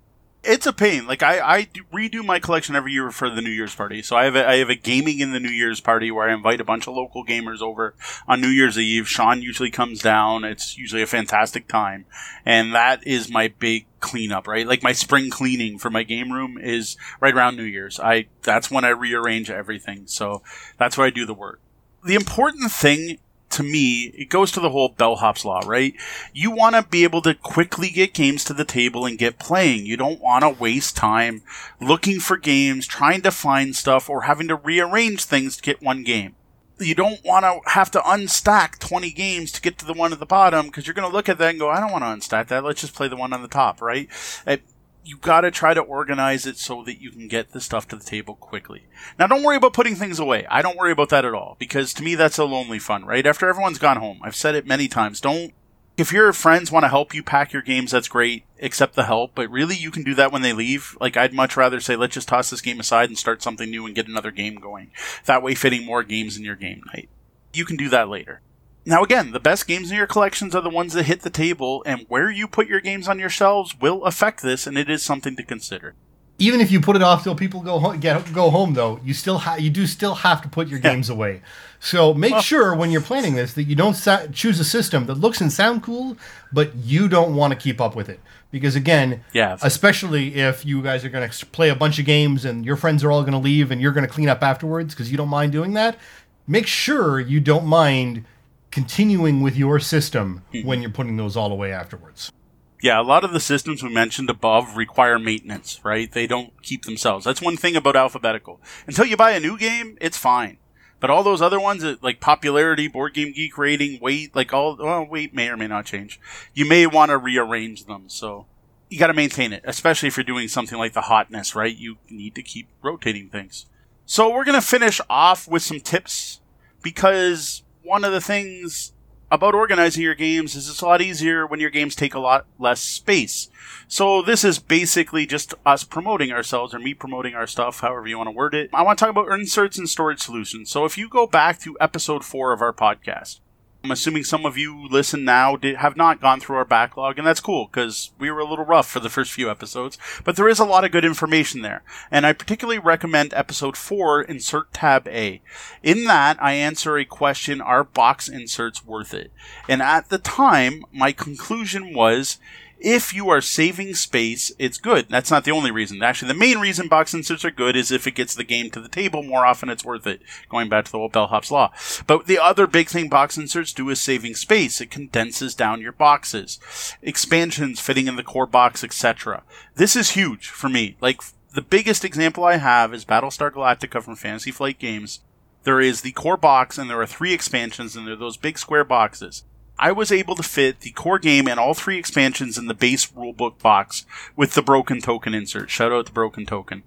it's a pain. Like I, I redo my collection every year for the New Year's party. So I have a, I have a gaming in the New Year's party where I invite a bunch of local gamers over on New Year's Eve. Sean usually comes down. It's usually a fantastic time, and that is my big cleanup. Right, like my spring cleaning for my game room is right around New Year's. I that's when I rearrange everything. So that's where I do the work. The important thing to me, it goes to the whole bellhop's law, right? You want to be able to quickly get games to the table and get playing. You don't want to waste time looking for games, trying to find stuff, or having to rearrange things to get one game. You don't want to have to unstack 20 games to get to the one at the bottom because you're going to look at that and go, I don't want to unstack that. Let's just play the one on the top, right? It, you got to try to organize it so that you can get the stuff to the table quickly. Now, don't worry about putting things away. I don't worry about that at all because to me, that's a lonely fun, right? After everyone's gone home, I've said it many times. Don't, if your friends want to help you pack your games, that's great. Accept the help, but really, you can do that when they leave. Like, I'd much rather say, let's just toss this game aside and start something new and get another game going. That way, fitting more games in your game night. You can do that later. Now, again, the best games in your collections are the ones that hit the table, and where you put your games on your shelves will affect this, and it is something to consider. Even if you put it off till people go home, get go home, though, you still ha- you do still have to put your yeah. games away. So make well, sure when you're planning this that you don't sa- choose a system that looks and sound cool, but you don't want to keep up with it. Because again, yeah, especially if you guys are going to play a bunch of games and your friends are all going to leave and you're going to clean up afterwards because you don't mind doing that, make sure you don't mind continuing with your system mm-hmm. when you're putting those all away afterwards. Yeah, a lot of the systems we mentioned above require maintenance, right? They don't keep themselves. That's one thing about alphabetical. Until you buy a new game, it's fine. But all those other ones, like popularity, board game geek rating, weight, like all, well, weight may or may not change. You may want to rearrange them. So you got to maintain it, especially if you're doing something like the hotness, right? You need to keep rotating things. So we're going to finish off with some tips because one of the things about organizing your games is it's a lot easier when your games take a lot less space. So this is basically just us promoting ourselves or me promoting our stuff, however you want to word it. I want to talk about inserts and storage solutions. So if you go back to episode four of our podcast, I'm assuming some of you listen now did, have not gone through our backlog, and that's cool because we were a little rough for the first few episodes. But there is a lot of good information there, and I particularly recommend episode four, Insert Tab A. In that, I answer a question: Are box inserts worth it? And at the time, my conclusion was if you are saving space, it's good. That's not the only reason. Actually, the main reason box inserts are good is if it gets the game to the table more often, it's worth it. Going back to the old bellhop's law. But the other big thing box inserts do is saving space. It condenses down your boxes. Expansions fitting in the core box, etc. This is huge for me. Like, the biggest example I have is Battlestar Galactica from Fantasy Flight Games. There is the core box, and there are three expansions, and they're those big square boxes. I was able to fit the core game and all three expansions in the base rulebook box with the broken token insert. Shout out to broken token.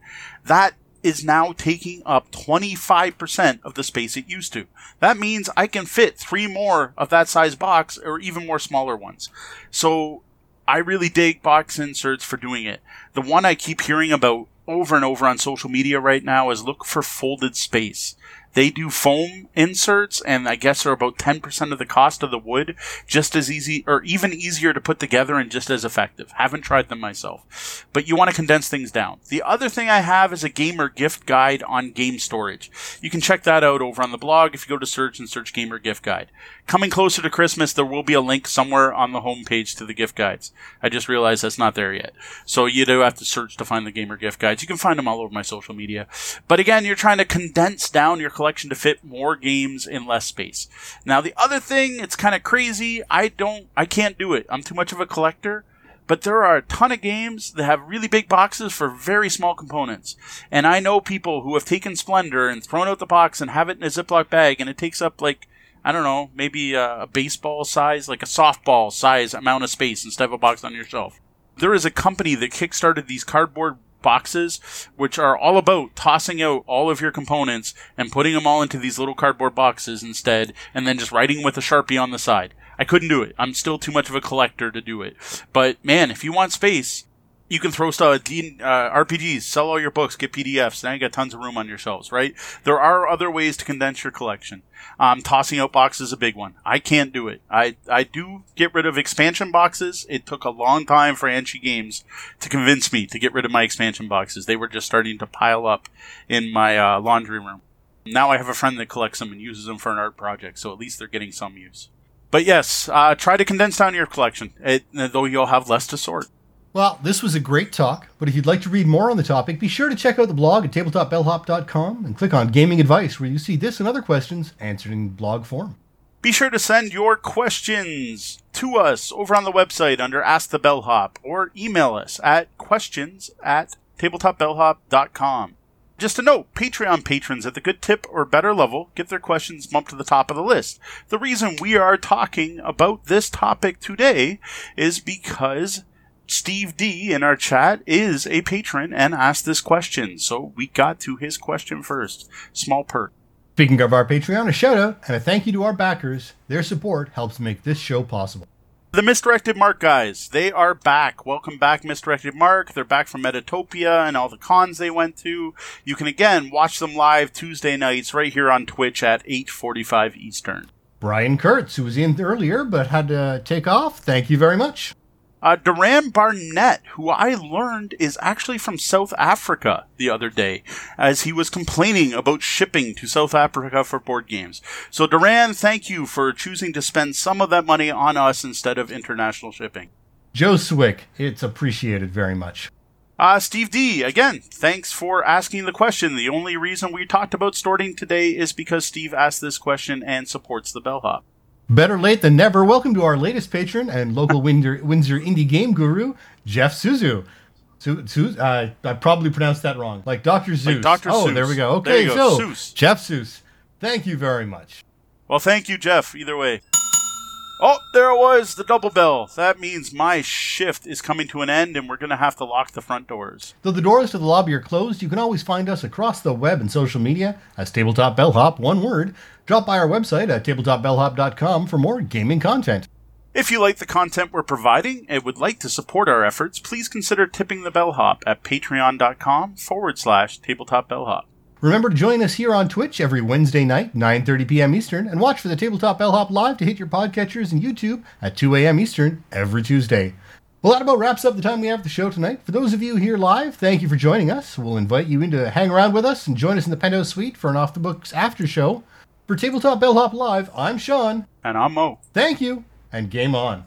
That is now taking up 25% of the space it used to. That means I can fit three more of that size box or even more smaller ones. So I really dig box inserts for doing it. The one I keep hearing about over and over on social media right now is look for folded space. They do foam inserts, and I guess are about 10% of the cost of the wood. Just as easy, or even easier to put together and just as effective. Haven't tried them myself. But you want to condense things down. The other thing I have is a gamer gift guide on game storage. You can check that out over on the blog if you go to search and search gamer gift guide. Coming closer to Christmas, there will be a link somewhere on the homepage to the gift guides. I just realized that's not there yet. So you do have to search to find the gamer gift guides. You can find them all over my social media. But again, you're trying to condense down your collection to fit more games in less space. Now, the other thing, it's kind of crazy. I don't, I can't do it. I'm too much of a collector. But there are a ton of games that have really big boxes for very small components. And I know people who have taken Splendor and thrown out the box and have it in a Ziploc bag, and it takes up like I don't know, maybe a, a baseball size, like a softball size amount of space instead of a box on your shelf. There is a company that kickstarted these cardboard boxes, which are all about tossing out all of your components and putting them all into these little cardboard boxes instead, and then just writing with a sharpie on the side. I couldn't do it. I'm still too much of a collector to do it. But man, if you want space, you can throw stuff, D, uh, RPGs, sell all your books, get PDFs. Now you got tons of room on your shelves, right? There are other ways to condense your collection. Um, tossing out boxes is a big one. I can't do it. I, I do get rid of expansion boxes. It took a long time for Anchi Games to convince me to get rid of my expansion boxes. They were just starting to pile up in my uh, laundry room. Now I have a friend that collects them and uses them for an art project, so at least they're getting some use. But yes, uh, try to condense down your collection, it, though you'll have less to sort. Well, this was a great talk, but if you'd like to read more on the topic, be sure to check out the blog at tabletopbellhop.com and click on Gaming Advice, where you see this and other questions answered in blog form. Be sure to send your questions to us over on the website under Ask the Bellhop or email us at questions at tabletopbellhop.com. Just a note, Patreon patrons at the good tip or better level get their questions bumped to the top of the list. The reason we are talking about this topic today is because Steve D in our chat is a patron and asked this question, so we got to his question first. Small perk. Speaking of our Patreon, a shout out and a thank you to our backers. Their support helps make this show possible. The Misdirected Mark guys, they are back. Welcome back, Misdirected Mark. They're back from Metatopia and all the cons they went to. You can again watch them live Tuesday nights right here on Twitch at 8:45 Eastern. Brian Kurtz, who was in earlier but had to take off, thank you very much. Uh, Duran Barnett, who I learned is actually from South Africa the other day, as he was complaining about shipping to South Africa for board games. So, Duran, thank you for choosing to spend some of that money on us instead of international shipping. Joe Swick, it's appreciated very much. Uh, Steve D, again, thanks for asking the question. The only reason we talked about sorting today is because Steve asked this question and supports the bellhop. Better late than never. Welcome to our latest patron and local Windsor, Windsor indie game guru, Jeff Suzu. Su, Su, uh, I probably pronounced that wrong. Like Dr. Zeus. Like Dr. oh, Seuss. there we go. Okay, go. so Seuss. Jeff Seuss. Thank you very much. Well, thank you, Jeff, either way. Oh, there it was, the double bell. That means my shift is coming to an end and we're going to have to lock the front doors. Though the doors to the lobby are closed, you can always find us across the web and social media as Tabletop Bellhop, one word. Drop by our website at tabletopbellhop.com for more gaming content. If you like the content we're providing and would like to support our efforts, please consider tipping the bellhop at patreon.com forward slash tabletop bellhop. Remember to join us here on Twitch every Wednesday night, 9.30 p.m. Eastern, and watch for the Tabletop Bellhop live to hit your podcatchers and YouTube at 2 a.m. Eastern every Tuesday. Well, that about wraps up the time we have for the show tonight. For those of you here live, thank you for joining us. We'll invite you in to hang around with us and join us in the Penthouse Suite for an Off the Books after show. For Tabletop Bellhop Live, I'm Sean. And I'm Mo. Thank you, and game on.